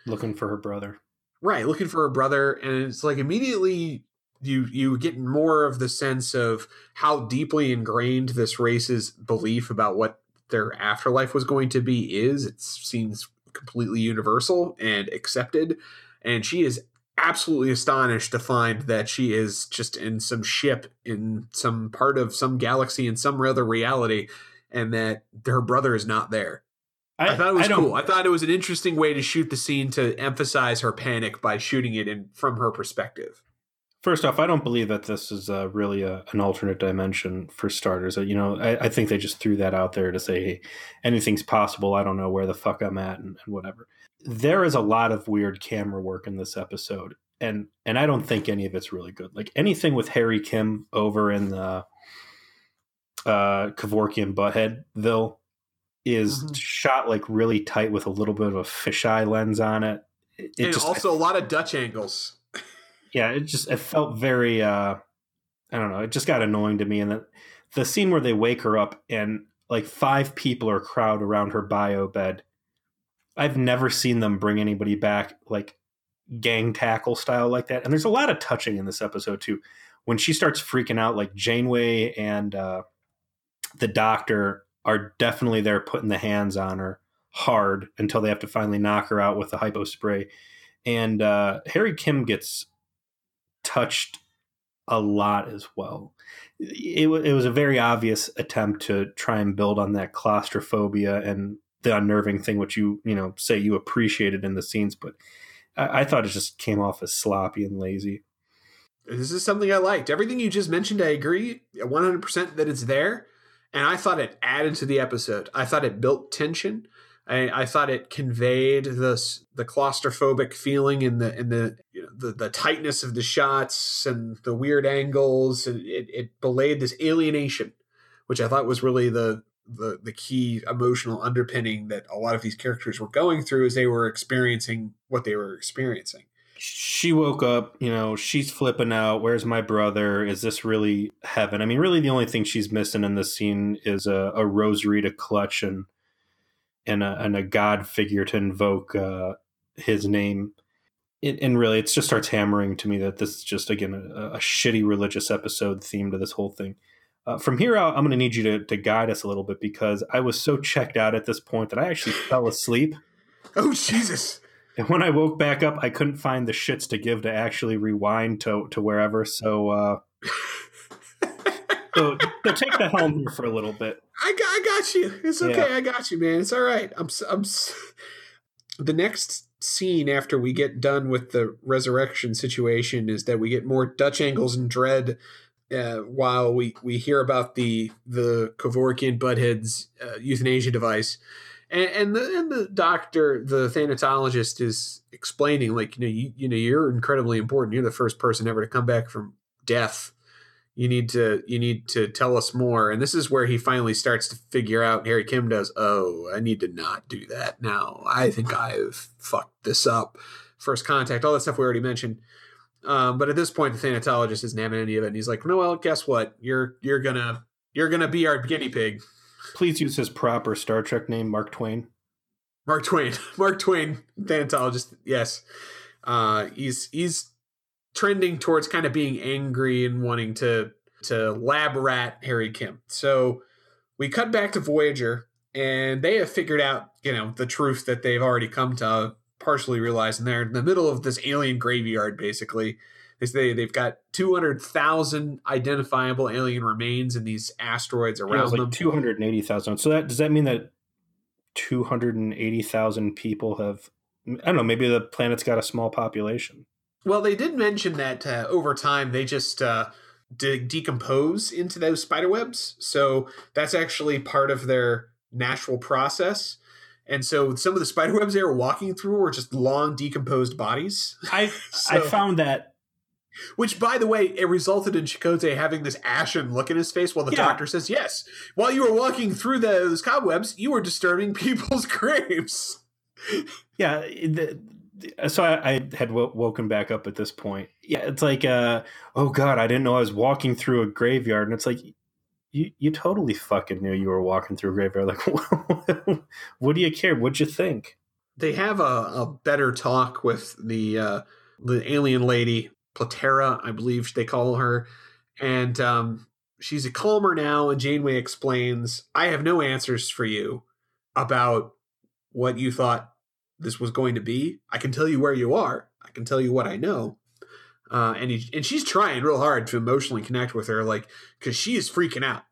Looking for her brother. Right, looking for her brother, and it's like immediately you you get more of the sense of how deeply ingrained this race's belief about what their afterlife was going to be is. It seems completely universal and accepted, and she is absolutely astonished to find that she is just in some ship in some part of some galaxy in some other reality, and that her brother is not there. I, thought it was I cool. I thought it was an interesting way to shoot the scene to emphasize her panic by shooting it in from her perspective. First off, I don't believe that this is uh, really a, an alternate dimension for starters. You know, I, I think they just threw that out there to say, hey, anything's possible. I don't know where the fuck I'm at and, and whatever. There is a lot of weird camera work in this episode, and and I don't think any of it's really good. Like anything with Harry Kim over in the uh, Kevorkian Buttheadville is Mhm. shot like really tight with a little bit of a fisheye lens on it. It, it and just also a lot of Dutch angles. *laughs* yeah, it just it felt very uh I don't know, it just got annoying to me and the, the scene where they wake her up and like five people are crowd around her bio bed. I've never seen them bring anybody back like gang tackle style like that. And there's a lot of touching in this episode too. When she starts freaking out like Janeway and uh the doctor are definitely there putting the hands on her hard until they have to finally knock her out with the hypo spray. And uh, Harry Kim gets touched a lot as well. It, wa- it was a very obvious attempt to try and build on that claustrophobia and the unnerving thing, which you you know say you appreciated in the scenes, but I, I thought it just came off as sloppy and lazy. This is something I liked. Everything you just mentioned, I agree 100% that it's there. And I thought it added to the episode. I thought it built tension. I, I thought it conveyed this the claustrophobic feeling in the in the, you know, the the tightness of the shots and the weird angles. And it, it belayed this alienation, which I thought was really the the the key emotional underpinning that a lot of these characters were going through as they were experiencing what they were experiencing. She woke up, you know, she's flipping out. Where's my brother? Is this really heaven? I mean, really, the only thing she's missing in this scene is a, a rosary to clutch and and a, and a god figure to invoke uh, his name. It, and really, it just starts hammering to me that this is just again a, a shitty religious episode theme to this whole thing. Uh, from here out, I'm going to need you to, to guide us a little bit because I was so checked out at this point that I actually fell asleep. *laughs* Oh Jesus! And when I woke back up, I couldn't find the shits to give to actually rewind to to wherever. So, uh, so, so take the helm here for a little bit. I got, I got you. It's okay. Yeah. I got you, man. It's all right. I'm, I'm. The next scene after we get done with the resurrection situation is that we get more Dutch angles and dread. Uh, while we, we hear about the the Kevorkian Butthead's uh, euthanasia device, and, and the and the doctor, the thanatologist, is explaining like you know you, you know you're incredibly important. You're the first person ever to come back from death. You need to you need to tell us more. And this is where he finally starts to figure out harry kim does oh i need to not do that now. I think i've fucked this up. First contact all that stuff we already mentioned. Um, but at this point the thanatologist isn't having any of it. And he's like no well guess what? You're you're gonna you're gonna be our guinea pig please use his proper star trek name mark twain mark twain *laughs* mark twain thanatologist yes uh, he's he's trending towards kind of being angry and wanting to to lab rat Harry Kim. So we cut back to Voyager and they have figured out, you know, the truth that they've already come to partially realize and they're in the middle of this alien graveyard basically. They say they've got 200,000 identifiable alien remains in these asteroids around yeah, like them. 280,000. So that does that mean that 280,000 people have I don't know, maybe the planet's got a small population. Well, they did mention that uh, over time they just uh, de- decompose into those spider webs. So that's actually part of their natural process. And so some of the spider webs they were walking through were just long decomposed bodies. I *laughs* so, I found that which, by the way, it resulted in Chakotay having this ashen look in his face while the yeah. doctor says, Yes, while you were walking through the, those cobwebs, you were disturbing *laughs* people's graves. Yeah, the, so I, I had w- woken back up at this point. Yeah, it's like, uh, oh god, I didn't know I was walking through a graveyard, and it's like, you you totally fucking knew you were walking through a graveyard. *laughs* Like, what do you care? What'd you think? They have a, a better talk with the uh, the alien lady Platera, I believe they call her, and um, she's a calmer now. And Janeway explains, "I have no answers for you about what you thought this was going to be. I can tell you where you are. I can tell you what I know. Uh, and he, and she's trying real hard to emotionally connect with her, like because she is freaking out.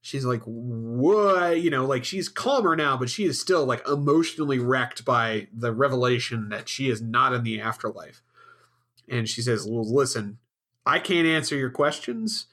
She's like, what? You know, like she's calmer now, but she is still like emotionally wrecked by the revelation that she is not in the afterlife. And she says, listen, I can't answer your questions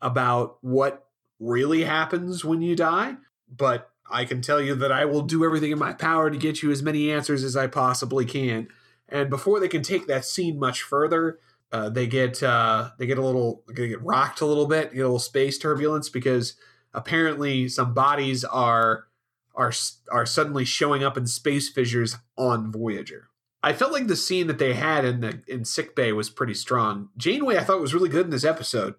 about what really happens when you die, but I can tell you that I will do everything in my power to get you as many answers as I possibly can. And before they can take that scene much further, uh, they get uh, they get a little they get rocked a little bit, get a little space turbulence because apparently some bodies are are are suddenly showing up in space fissures on Voyager. I felt like the scene that they had in the in sick bay was pretty strong. Janeway I thought was really good in this episode.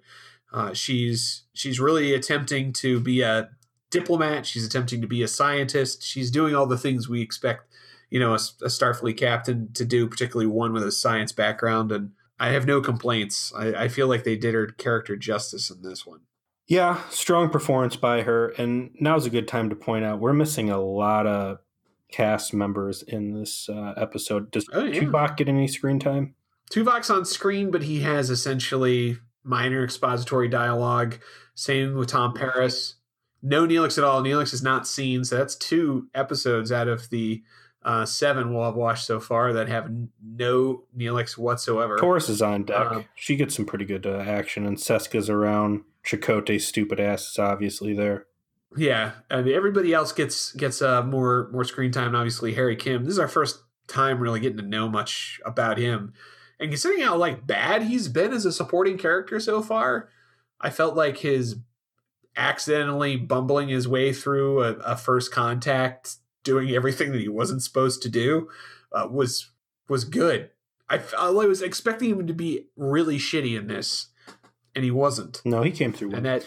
Uh, she's she's really attempting to be a diplomat. She's attempting to be a scientist. She's doing all the things we expect, you know, a, a Starfleet captain to do, particularly one with a science background. And I have no complaints. I, I feel like they did her character justice in this one. Yeah, strong performance by her. And now's a good time to point out we're missing a lot of cast members in this uh, episode. Does oh, yeah. Tuvok get any screen time? Tuvok's on screen, but he has essentially minor expository dialogue. Same with Tom Paris. No Neelix at all. Neelix is not seen, so that's two episodes out of the uh, seven we'll have watched so far that have no Neelix whatsoever. Torres is on deck. Uh, she gets some pretty good uh, action, and Seska's around. Chakotay's stupid ass is obviously there. Yeah, I mean, everybody else gets gets uh, more more screen time. obviously, Harry Kim. This is our first time really getting to know much about him, and considering how like bad he's been as a supporting character so far, I felt like his accidentally bumbling his way through a, a first contact, doing everything that he wasn't supposed to do, uh, was was good. I, I was expecting him to be really shitty in this, and he wasn't. No, he came through. And that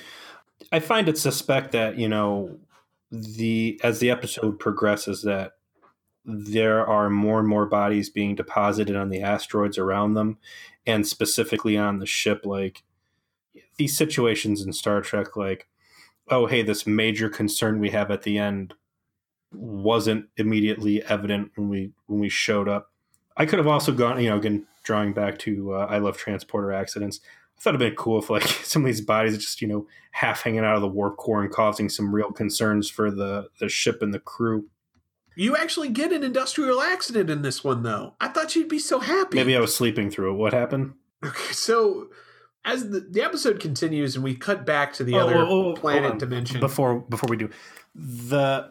I find it suspect that you know the as the episode progresses that there are more and more bodies being deposited on the asteroids around them, and specifically on the ship. Like these situations in Star Trek, like oh hey, this major concern we have at the end wasn't immediately evident when we when we showed up. I could have also gone, you know, again drawing back to uh, I love transporter accidents. I thought it'd been cool if like *laughs* some of these bodies are just you know half hanging out of the warp core and causing some real concerns for the the ship and the crew. You actually get an industrial accident in this one, though. I thought you'd be so happy. Maybe I was sleeping through it. What happened? Okay, so as the, the episode continues and we cut back to the oh, other oh, oh, planet dimension before before we do the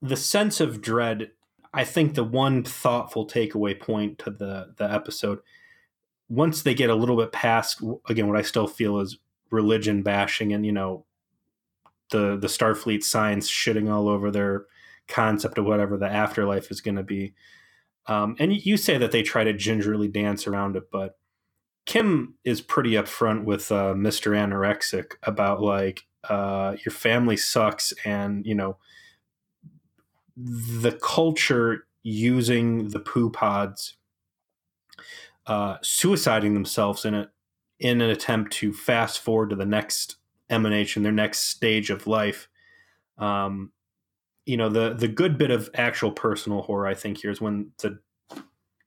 the sense of dread i think the one thoughtful takeaway point to the the episode once they get a little bit past again what i still feel is religion bashing and you know the the starfleet science shitting all over their concept of whatever the afterlife is going to be. Um, and you say that they try to gingerly dance around it but kim is pretty upfront with uh, mr anorexic about like uh, your family sucks and you know the culture using the poo pods, uh, suiciding themselves in it in an attempt to fast forward to the next emanation, their next stage of life. Um, you know, the the good bit of actual personal horror I think here is when the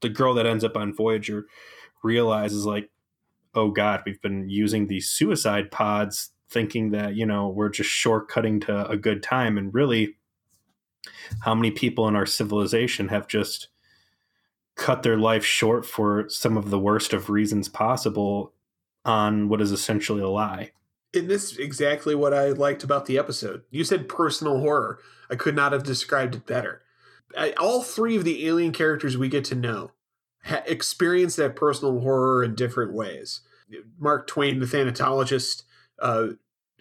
the girl that ends up on Voyager realizes like, oh God, we've been using these suicide pods thinking that, you know, we're just shortcutting to a good time and really how many people in our civilization have just cut their life short for some of the worst of reasons possible on what is essentially a lie. And this is exactly what I liked about the episode. You said personal horror. I could not have described it better. all three of the alien characters we get to know ha- experience that personal horror in different ways. Mark Twain, the thanatologist, uh,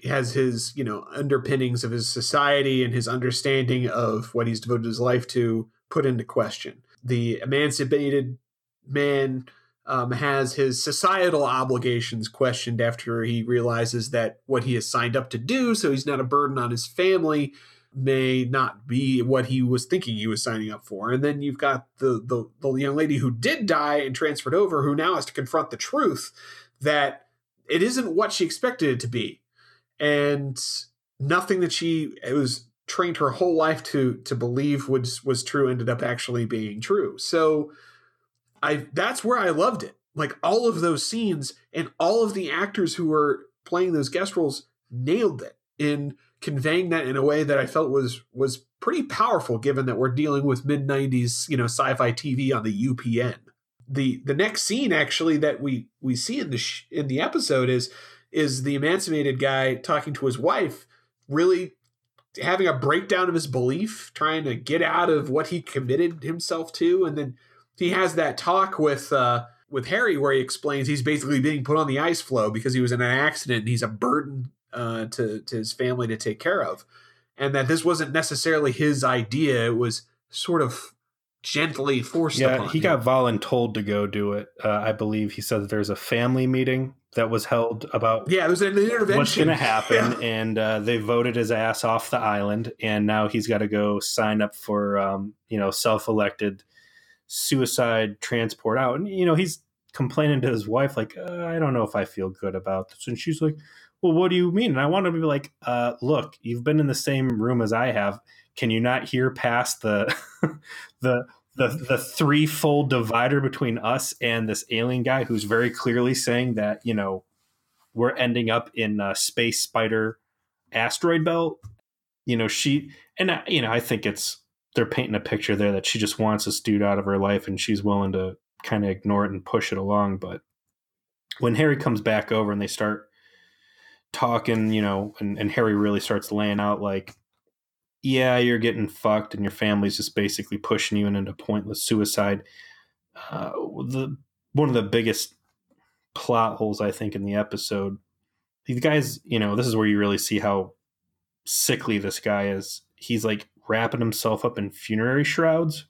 has his you know underpinnings of his society and his understanding of what he's devoted his life to put into question. The emancipated man um, has his societal obligations questioned after he realizes that what he has signed up to do, so he's not a burden on his family, may not be what he was thinking he was signing up for. And then you've got the the, the young lady who did die and transferred over, who now has to confront the truth that it isn't what she expected it to be and nothing that she it was trained her whole life to to believe was was true ended up actually being true. So I that's where I loved it. Like all of those scenes and all of the actors who were playing those guest roles nailed it in conveying that in a way that I felt was was pretty powerful given that we're dealing with mid 90s, you know, sci-fi TV on the UPN. The the next scene actually that we we see in the sh- in the episode is is the emancipated guy talking to his wife, really having a breakdown of his belief, trying to get out of what he committed himself to, and then he has that talk with uh, with Harry where he explains he's basically being put on the ice floe because he was in an accident and he's a burden uh, to to his family to take care of, and that this wasn't necessarily his idea; it was sort of gently forced yeah, he him. got voluntold to go do it. Uh, I believe he said that there's a family meeting that was held about yeah, there's an intervention. What's going *laughs* to happen? Yeah. And uh, they voted his ass off the island, and now he's got to go sign up for um, you know self-elected suicide transport out. And you know he's complaining to his wife like, uh, I don't know if I feel good about this, and she's like, Well, what do you mean? And I want to be like, uh, Look, you've been in the same room as I have. Can you not hear past the *laughs* the the the threefold divider between us and this alien guy who's very clearly saying that you know we're ending up in a space spider asteroid belt. You know she and I, you know i think it's they're painting a picture there that she just wants this dude out of her life and she's willing to kind of ignore it and push it along. But when harry comes back over and they start talking you know and, and harry really starts laying out like yeah, you're getting fucked and your family's just basically pushing you into pointless suicide. Uh, the one of the biggest plot holes I think in the episode. These guys, you know, this is where you really see how sickly this guy is. He's like wrapping himself up in funerary shrouds.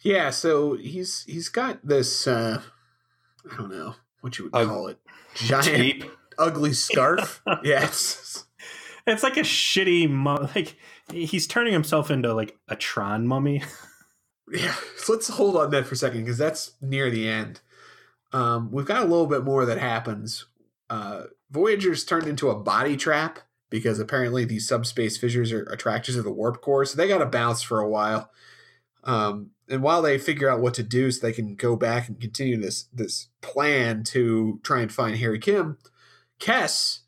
Yeah, so he's he's got this uh I don't know what you would call it. Giant tape. ugly scarf. *laughs* yes. It's like a shitty like he's turning himself into like a Tron mummy. *laughs* yeah, so let's hold on that for a second because that's near the end. Um, we've got a little bit more that happens. Uh, Voyager's turned into a body trap, because apparently these subspace fissures are attractors of the warp core, so they got to bounce for a while. Um, and while they figure out what to do, so they can go back and continue this this plan to try and find Harry Kim, Kes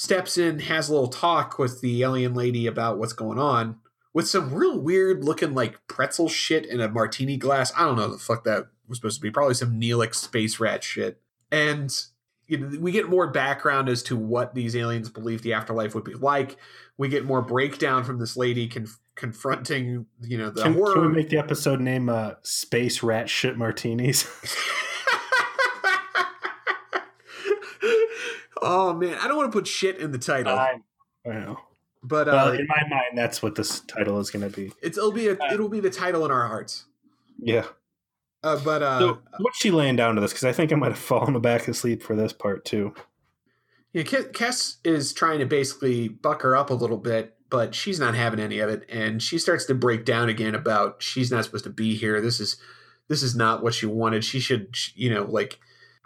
steps in, has a little talk with the alien lady about what's going on, with some real weird looking like pretzel shit in a martini glass. I don't know the fuck that was supposed to be. Probably some Neelix space rat shit. And you know, we get more background as to what these aliens believe the afterlife would be like. We get more breakdown from this lady conf- confronting, you know, the Can, horror. can we make the episode name uh, Space Rat Shit Martinis? *laughs* *laughs* oh man, I don't want to put shit in the title, I know. but uh, in my mind, that's what this title is going to be. it's it'll be a, it'll be the title in our hearts. Yeah. Uh, but uh, So, what's she laying down to this? Because I think I might have *laughs* fallen back asleep for this part too. Yeah, Ke- Kes is trying to basically buck her up a little bit, but she's not having any of it, and she starts to break down again about she's not supposed to be here. This is this is not what she wanted. She should, you know, like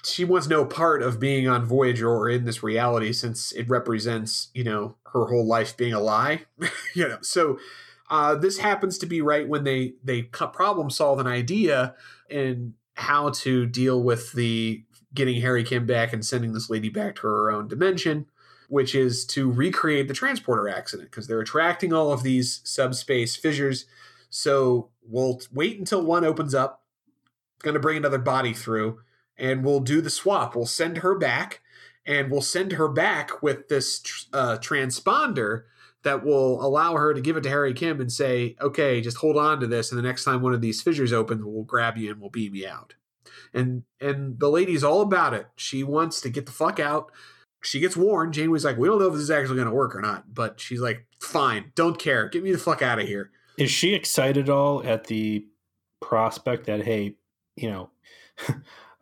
she wants no part of being on Voyager or in this reality since it represents, you know, her whole life being a lie. *laughs* you know, so uh, this happens to be right when they they problem solve an idea and how to deal with the getting Harry Kim back and sending this lady back to her own dimension, which is to recreate the transporter accident because they're attracting all of these subspace fissures. So we'll wait until one opens up, going to bring another body through, and we'll do the swap. We'll send her back, and we'll send her back with this uh, transponder that will allow her to give it to Harry Kim and say, okay, just hold on to this. And the next time one of these fissures opens, we'll grab you and we'll beam you out and and the lady's all about it. She wants to get the fuck out. She gets warned. Janeway's like, "We don't know if this is actually going to work or not," but she's like, "Fine, don't care. Get me the fuck out of here." Is she excited all at the prospect that hey, you know, *laughs*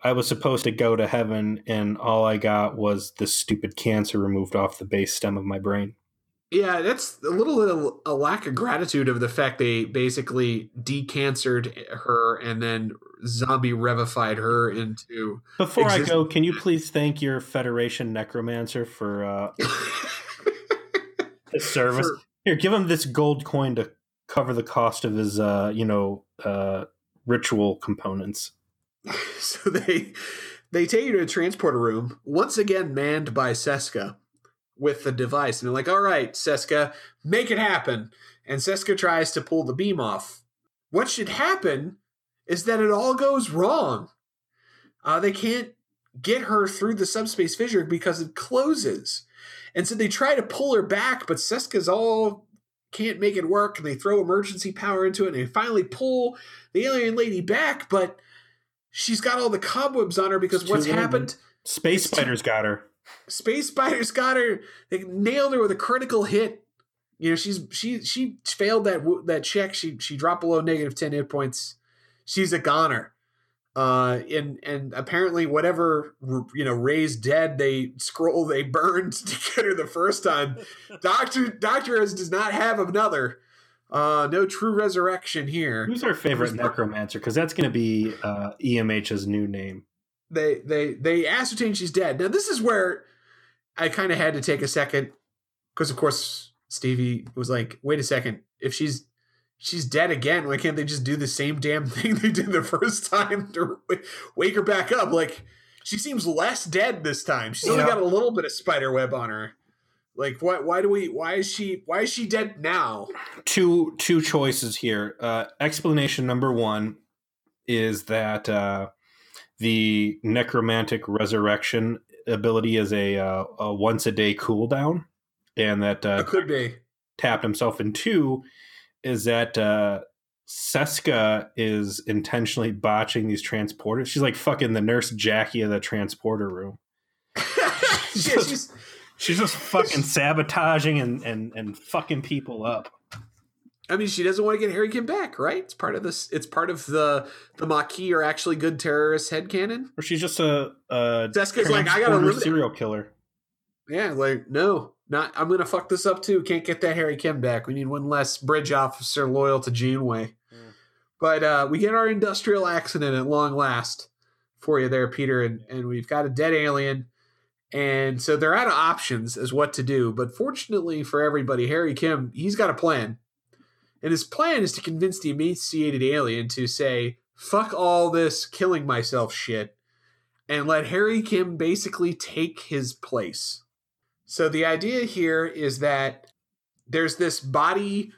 I was supposed to go to heaven and all I got was this stupid cancer removed off the base stem of my brain? Yeah, that's a little bit of a lack of gratitude of the fact they basically decancered her and then zombie revified her into. Before exist- I go, can you please thank your Federation necromancer for uh, *laughs* his service? For- Here, give him this gold coin to cover the cost of his, uh, you know, uh, ritual components. *laughs* so they they take you to a transporter room once again manned by Seska with the device. And they're like all right Seska make it happen. And Seska tries to pull the beam off. What should happen is that it all goes wrong. Uh, they can't get her through the subspace fissure because it closes. And so they try to pull her back but Seska's all can't make it work and they throw emergency power into it and they finally pull the alien lady back but she's got all the cobwebs on her because It's what's happened Space spiders got her. space spiders got her. They nailed her with a critical hit. You know she's she she failed that that check. She she dropped below negative 10 hit points. She's a goner. Uh and and apparently whatever you know raised dead they scroll they *laughs* burned to get her the first time. Doctor doctor does not have another uh no true resurrection here Who's our favorite necromancer? Because that's going to be uh, EMH's new name. they they they ascertain she's dead. Now this is where I kind of had to take a second because of course Stevie was like, "Wait a second, if she's she's dead again, why can't they just do the same damn *laughs* thing they did the first time to wake her back up?" Like she seems less dead this time. She's only got a little bit of spider web on her. Like what? Why do we? Why is she? Why is she dead now? Two two choices here. Uh, explanation number one is that uh, the necromantic resurrection ability is a, uh, a once a day cooldown, and that uh, It could be. tapped himself. And two is that uh, Seska is intentionally botching these transporters. She's like fucking the nurse Jackie of the transporter room. *laughs* yeah, she's She's just fucking sabotaging and, and, and fucking people up. I mean, she doesn't want to get Harry Kim back, right? It's part of this. It's part of the the Maquis are actually good terrorist headcanon. Or she's just a, a Seska's like, I got a serial killer. Yeah, like no, not. I'm gonna fuck this up too. Can't get that Harry Kim back. We need one less bridge officer loyal to Janeway. Mm. But uh, we get our industrial accident at long last for you there, Peter, and and we've got a dead alien, And so they're out of options as what to do. But fortunately for everybody, Harry Kim, he's got a plan. And his plan is to convince the emaciated alien to say, fuck all this killing myself shit, and let Harry Kim basically take his place. So the idea here is that there's this body,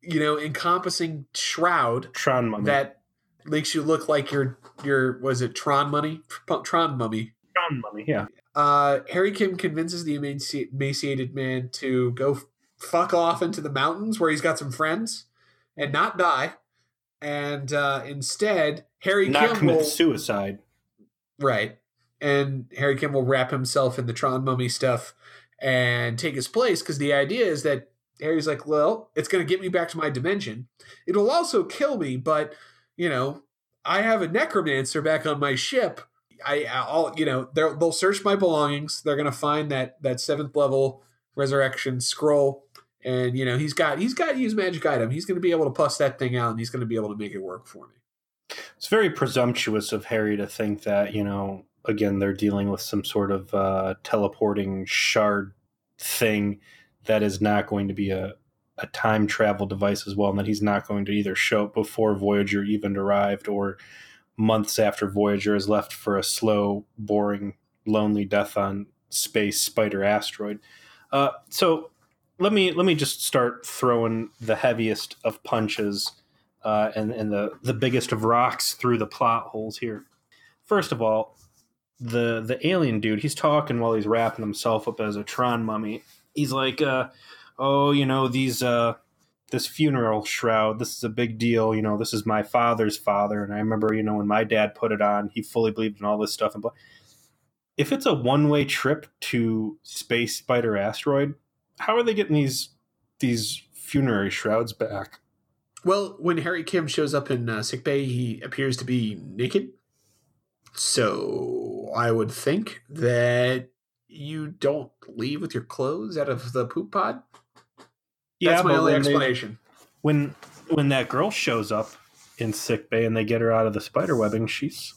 you know, encompassing shroud Tron mummy. that makes you look like your your was it Tron money Tron mummy. Tron mummy, yeah. Uh, Harry Kim convinces the emaci- emaciated man to go f- fuck off into the mountains where he's got some friends and not die. And uh, instead, Harry Not Kim commit will suicide. right, and Harry Kim will wrap himself in the Tron mummy stuff and take his place because the idea is that Harry's like, well, it's going to get me back to my dimension. It'll also kill me, but you know, I have a necromancer back on my ship. I, I'll, you know, they'll search my belongings. They're to find that that seventh level resurrection scroll, and you know, he's got he's got to use magic item. He's to be able to puss that thing out, and he's to be able to make it work for me. It's very presumptuous of Harry to think that, you know, again, they're dealing with some sort of uh, teleporting shard thing that is not going to be a, a time travel device as well, and that he's not going to either show up before Voyager even arrived or months after Voyager has left for a slow, boring, lonely death on space spider asteroid. Uh, so let me let me just start throwing the heaviest of punches uh, and and the the biggest of rocks through the plot holes here. First of all, the the alien dude, he's talking while he's wrapping himself up as a Tron mummy. He's like, uh, "Oh, you know these uh, this funeral shroud. This is a big deal. You know, this is my father's father, and I remember, you know, when my dad put it on, he fully believed in all this stuff." And if it's a one way trip to space spider asteroid, how are they getting these these funerary shrouds back? Well, when Harry Kim shows up in uh, sickbay, he appears to be naked. So I would think that you don't leave with your clothes out of the poop pod. That's my only when they- explanation. when when that girl shows up in sick bay and they get her out of the spider webbing, she's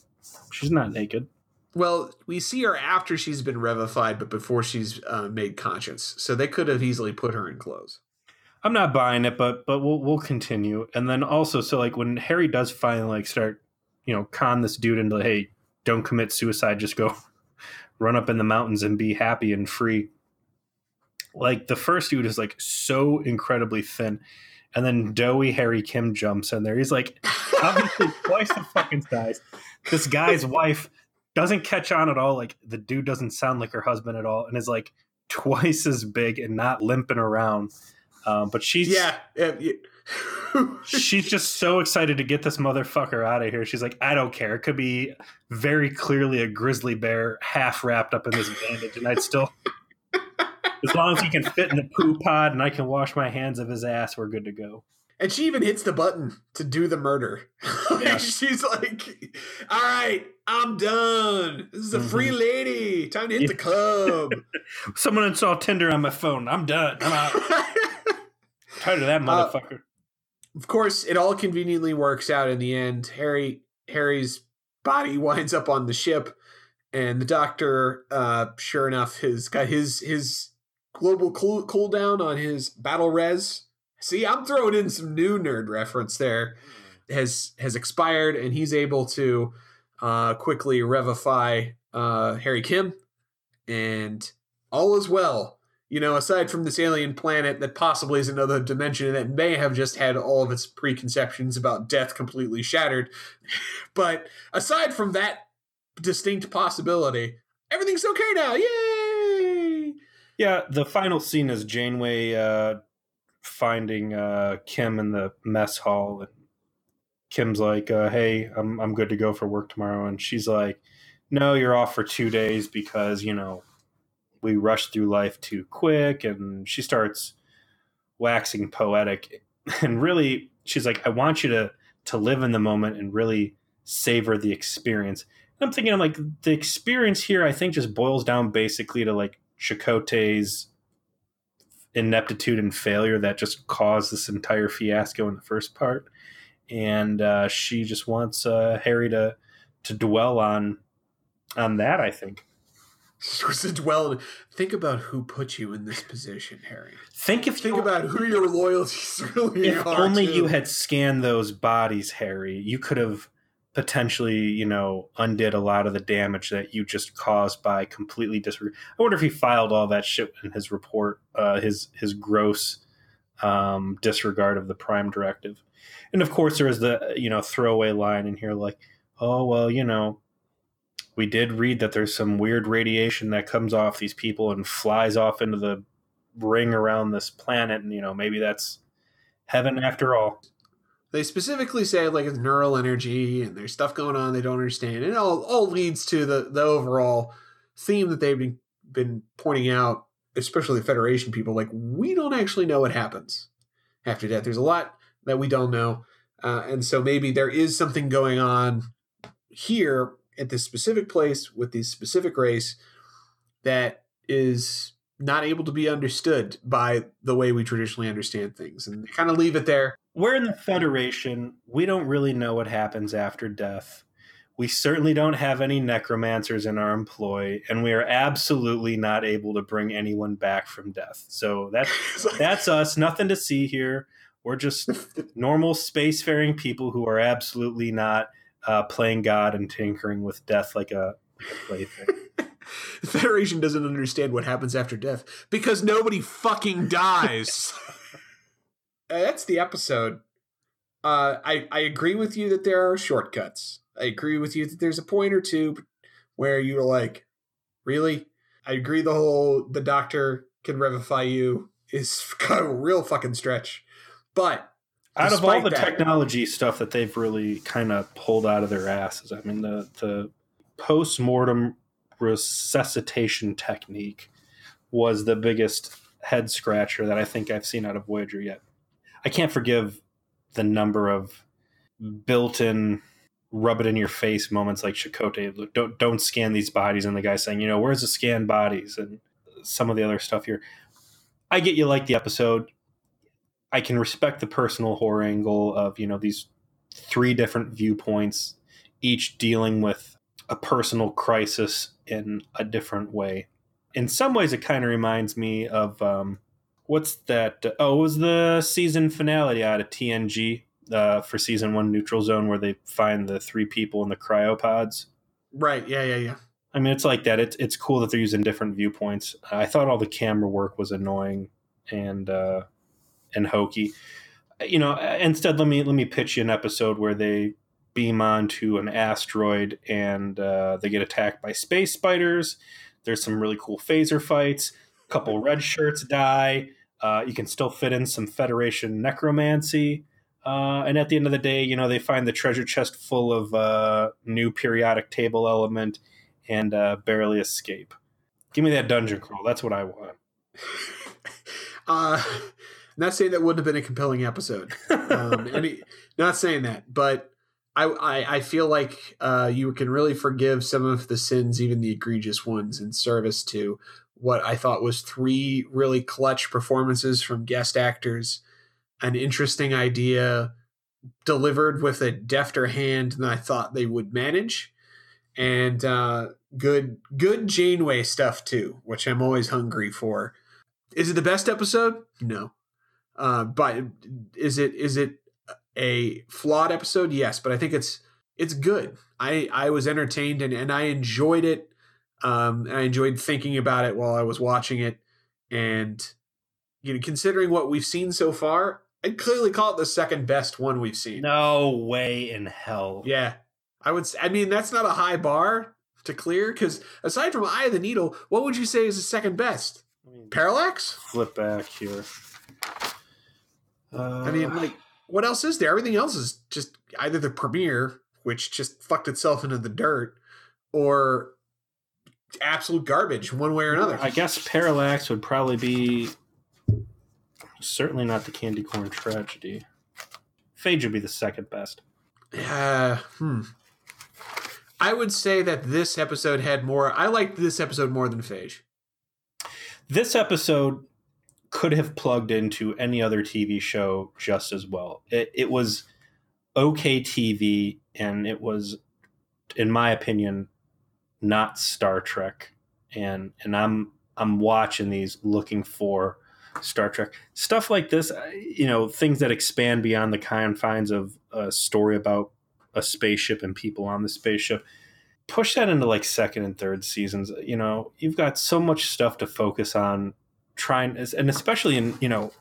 she's not naked. Well, we see her after she's been revified, but before she's uh, made conscious. So they could have easily put her in clothes. I'm not buying it, but but we'll we'll continue. And then also, so like when Harry does finally like start, you know, con this dude into hey, don't commit suicide, just go *laughs* run up in the mountains and be happy and free. Like the first dude is like so incredibly thin, and then doughy Harry Kim jumps in there. He's like obviously *laughs* twice the fucking size. This guy's wife doesn't catch on at all. Like the dude doesn't sound like her husband at all, and is like twice as big and not limping around. Um, but she's Yeah. uh, y- *laughs* she's just so excited to get this motherfucker out of here. She's like, I don't care. It could be very clearly a grizzly bear half wrapped up in this bandage, and I'd still, as long as he can fit in the poo pod and I can wash my hands of his ass, we're good to go. and she even hits the button to do the murder. *laughs* Yeah. She's like, "All right, I'm done. This is a free lady. Time to hit the club." *laughs* Someone installed Tinder on my phone. I'm done. I'm out. *laughs* Tired of that Uh, motherfucker. of course, it all conveniently works out in the end. Harry Harry's body winds up on the ship, and the doctor, uh, sure enough, has got his his global cool cooldown on his battle res. See, I'm throwing in some new nerd reference there. Has has expired, and he's able to uh, quickly revify uh, Harry Kim, and all is well you know, aside from this alien planet that possibly is another dimension that may have just had all of its preconceptions about death completely shattered. *laughs* But aside from that distinct possibility, everything's okay now. Yay! Yeah, the final scene is Janeway uh, finding uh, Kim in the mess hall, and Kim's like, uh, "Hey, I'm I'm good to go for work tomorrow," and she's like, "No, you're off for two days because you know we rush through life too quick." And she starts waxing poetic, *laughs* and really, she's like, "I want you to to live in the moment and really savor the experience." And I'm thinking, I'm like, the experience here, I think, just boils down basically to like Chakotay's ineptitude and failure that just caused this entire fiasco in the first part. And uh, she just wants uh, Harry to to dwell on on that. I think. was to dwell in. Think about who put you in this position, Harry. Think if Think about who your loyalties *laughs* really if are. only too. you had scanned those bodies, Harry, you could have potentially, you know, undid a lot of the damage that you just caused by completely disregard. I wonder if he filed all that shit in his report, uh, his his gross um, disregard of the Prime Directive. And of course, there is the you know throwaway line in here like, oh well, you know, we did read that there's some weird radiation that comes off these people and flies off into the ring around this planet, and you know maybe that's heaven after all. They specifically say like it's neural energy and there's stuff going on they don't understand. And it all, all leads to the, the overall theme that they've been, been pointing out, especially the Federation people, like we don't actually know what happens after death. There's a lot that we don't know. Uh, and so maybe there is something going on here at this specific place with this specific race that is not able to be understood by the way we traditionally understand things. And they kind of leave it there. We're in the Federation. We don't really know what happens after death. We certainly don't have any necromancers in our employ, and we are absolutely not able to bring anyone back from death. So that's *laughs* that's us. Nothing to see here. We're just *laughs* normal spacefaring people who are absolutely not uh, playing God and tinkering with death like a, like a plaything. the *laughs* Federation doesn't understand what happens after death because nobody fucking dies. That's the episode. Uh, I I agree with you that there are shortcuts. I agree with you that there's a point or two where you're like, really? I agree. The whole the doctor can revivify you is *laughs* kind of a real fucking stretch, but out of all the that- technology stuff that they've really kind of pulled out of their asses, I mean the the post mortem resuscitation technique was the biggest head scratcher that I think I've seen out of Voyager yet. I can't forgive the number of built-in rub it in your face moments like. Look, Don't don't scan these bodies, and the guy saying, you know, where's the scanned bodies, and some of the other stuff here. I get you like the episode. I can respect the personal horror angle of you know these three different viewpoints, each dealing with a personal crisis in a different way. In some ways, it kind of reminds me of um, what's that? Oh, it was the season finale out of TNG uh, for season one, Neutral Zone, where they find the three people in the cryopods. right, yeah, yeah, yeah. I mean, it's like that. It's it's cool that they're using different viewpoints. I thought all the camera work was annoying and uh, and hokey. You know, instead, let me let me pitch you an episode where they beam onto an asteroid and uh, they get attacked by space spiders. There's some really cool phaser fights. A couple red shirts die. Uh, you can still fit in some Federation necromancy. Uh, and at the end of the day, you know, they find the treasure chest full of uh, new periodic table element and uh, barely escape. Give me that dungeon crawl. That's what I want. *laughs* uh, not saying that wouldn't have been a compelling episode. Um, *laughs* any, not saying that, but I, I, I feel like uh, you can really forgive some of the sins, even the egregious ones, in service to what I thought was three really clutch performances from guest actors, an interesting idea delivered with a defter hand than I thought they would manage, and uh, good good Janeway stuff too, which I'm always hungry for. Is it the best episode? No. Uh, but is it is it a flawed episode? Yes, but I think it's it's good. I I was entertained and, and I enjoyed it. Um, and I enjoyed thinking about it while I was watching it, and you know, considering what we've seen so far, I'd clearly call it the second best one we've seen. No way in hell. Yeah, I would. I mean, that's not a high bar to clear because aside from Eye of the Needle, what would you say is the second best? Let me Parallax? flip back here. Uh, I mean, like, what else is there? Everything else is just either the premiere, which just fucked itself into the dirt, or absolute garbage, one way or another. I guess Parallax would probably be certainly not the Candy Corn Tragedy. Phage would be the second best. Uh, hmm. I would say that this episode had more. I liked this episode more than Phage. This episode could have plugged into any other TV show just as well. It, it was okay TV, and it was, in my opinion, not Star Trek. and and I'm I'm watching these looking for Star Trek stuff like this. uh, You know, things that expand beyond the confines of a story about a spaceship and people on the spaceship. Push that into like second and third seasons. You know, you've got so much stuff to focus on. Trying and especially in you know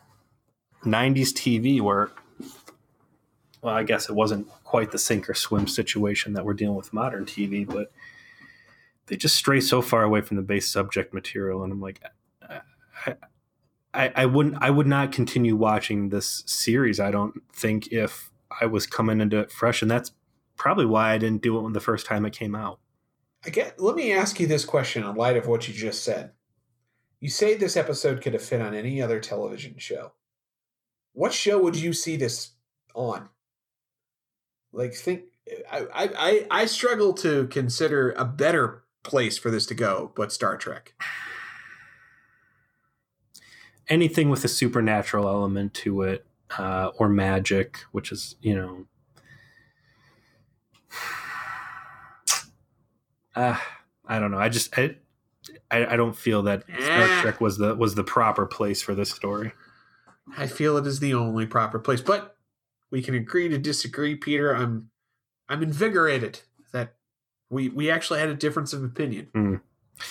90s TV where well, I guess it wasn't quite the sink or swim situation that we're dealing with modern TV, but they just stray so far away from the base subject material, and I'm like, I, I, I wouldn't, I would not continue watching this series. I don't think if I was coming into it fresh, and that's probably why I didn't do it when the first time it came out. I get. Let me ask you this question in light of what you just said. You say this episode could have fit on any other television show. What show would you see this on? Like, think. I I I, I struggle to consider a better place for this to go, but Star Trek. *sighs* Anything with a supernatural element to it, uh, or magic, which is you know. Uh, *sighs* I don't know. I just I, I, I don't feel that Star Eh. Trek was the was the proper place for this story. I feel it is the only proper place, but we can agree to disagree, Peter. I'm I'm invigorated that we we actually had a difference of opinion. Hmm.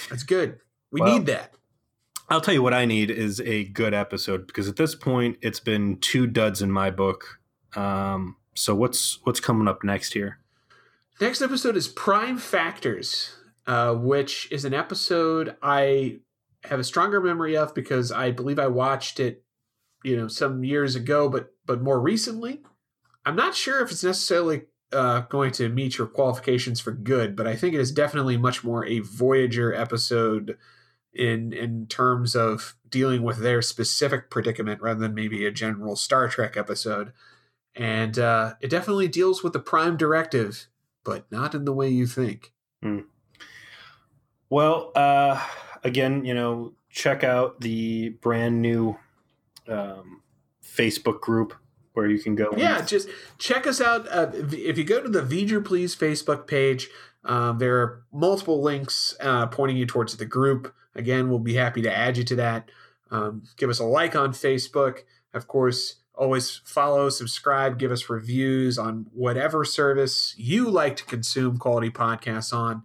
That's good. We Well- need that. I'll tell you what I need is a good episode because at this point it's been two duds in my book. Um, so what's what's coming up next here? Next episode is Prime Factors, uh, which is an episode I have a stronger memory of because I believe I watched it, you know, some years ago, but but more recently. I'm not sure if it's necessarily uh, going to meet your qualifications for good, but I think it is definitely much more a Voyager episode in in terms of dealing with their specific predicament rather than maybe a general Star Trek episode. And uh, it definitely deals with the Prime Directive but not in the way you think. Well, uh, again, you know, check out the brand new um, Facebook group where you can go. and- Yeah, just check us out. Uh, if if you go to the V'ger Please Facebook page, um, there are multiple links uh, pointing you towards the group. Again, we'll be happy to add you to that. Um, give us a like on Facebook. Of course, always follow, subscribe, give us reviews on whatever service you like to consume quality podcasts on.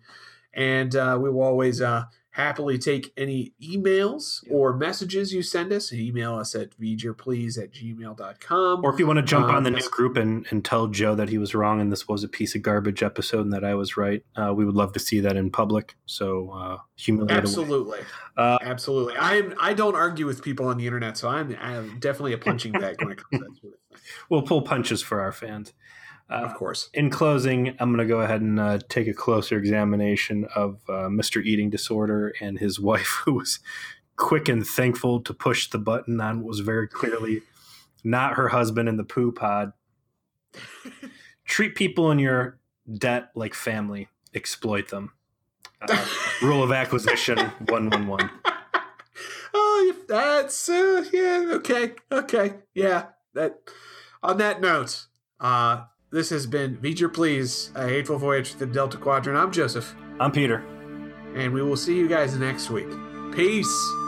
And uh, we will always uh, happily take any emails or messages you send us. Email us at vgerplease at gmail.com. Or if you want to jump Um, on the new group and, and tell Joe that he was wrong and this was a piece of garbage episode and that I was right, uh, we would love to see that in public. So uh, humiliate. Absolutely, Uh, absolutely. I'm I don't argue with people on the internet, so I'm, I'm definitely a punching bag when it comes to that sort of thing. *laughs* We'll pull punches for our fans. Uh, Of course. in closing, I'm going to go ahead and uh, take a closer examination of uh, Mr. Eating Disorder and his *laughs* wife, who was quick and thankful to push the button on what was very clearly not her husband in the poo pod. *laughs* Treat people in your debt like family, exploit them. Uh, *laughs* rule of acquisition 111. oh, that's uh, yeah. Okay, okay, yeah. That on that note, uh, this has been V'ger Please, a hateful voyage to the Delta Quadrant. I'm Joseph, I'm Peter. and we will see you guys next week. Peace.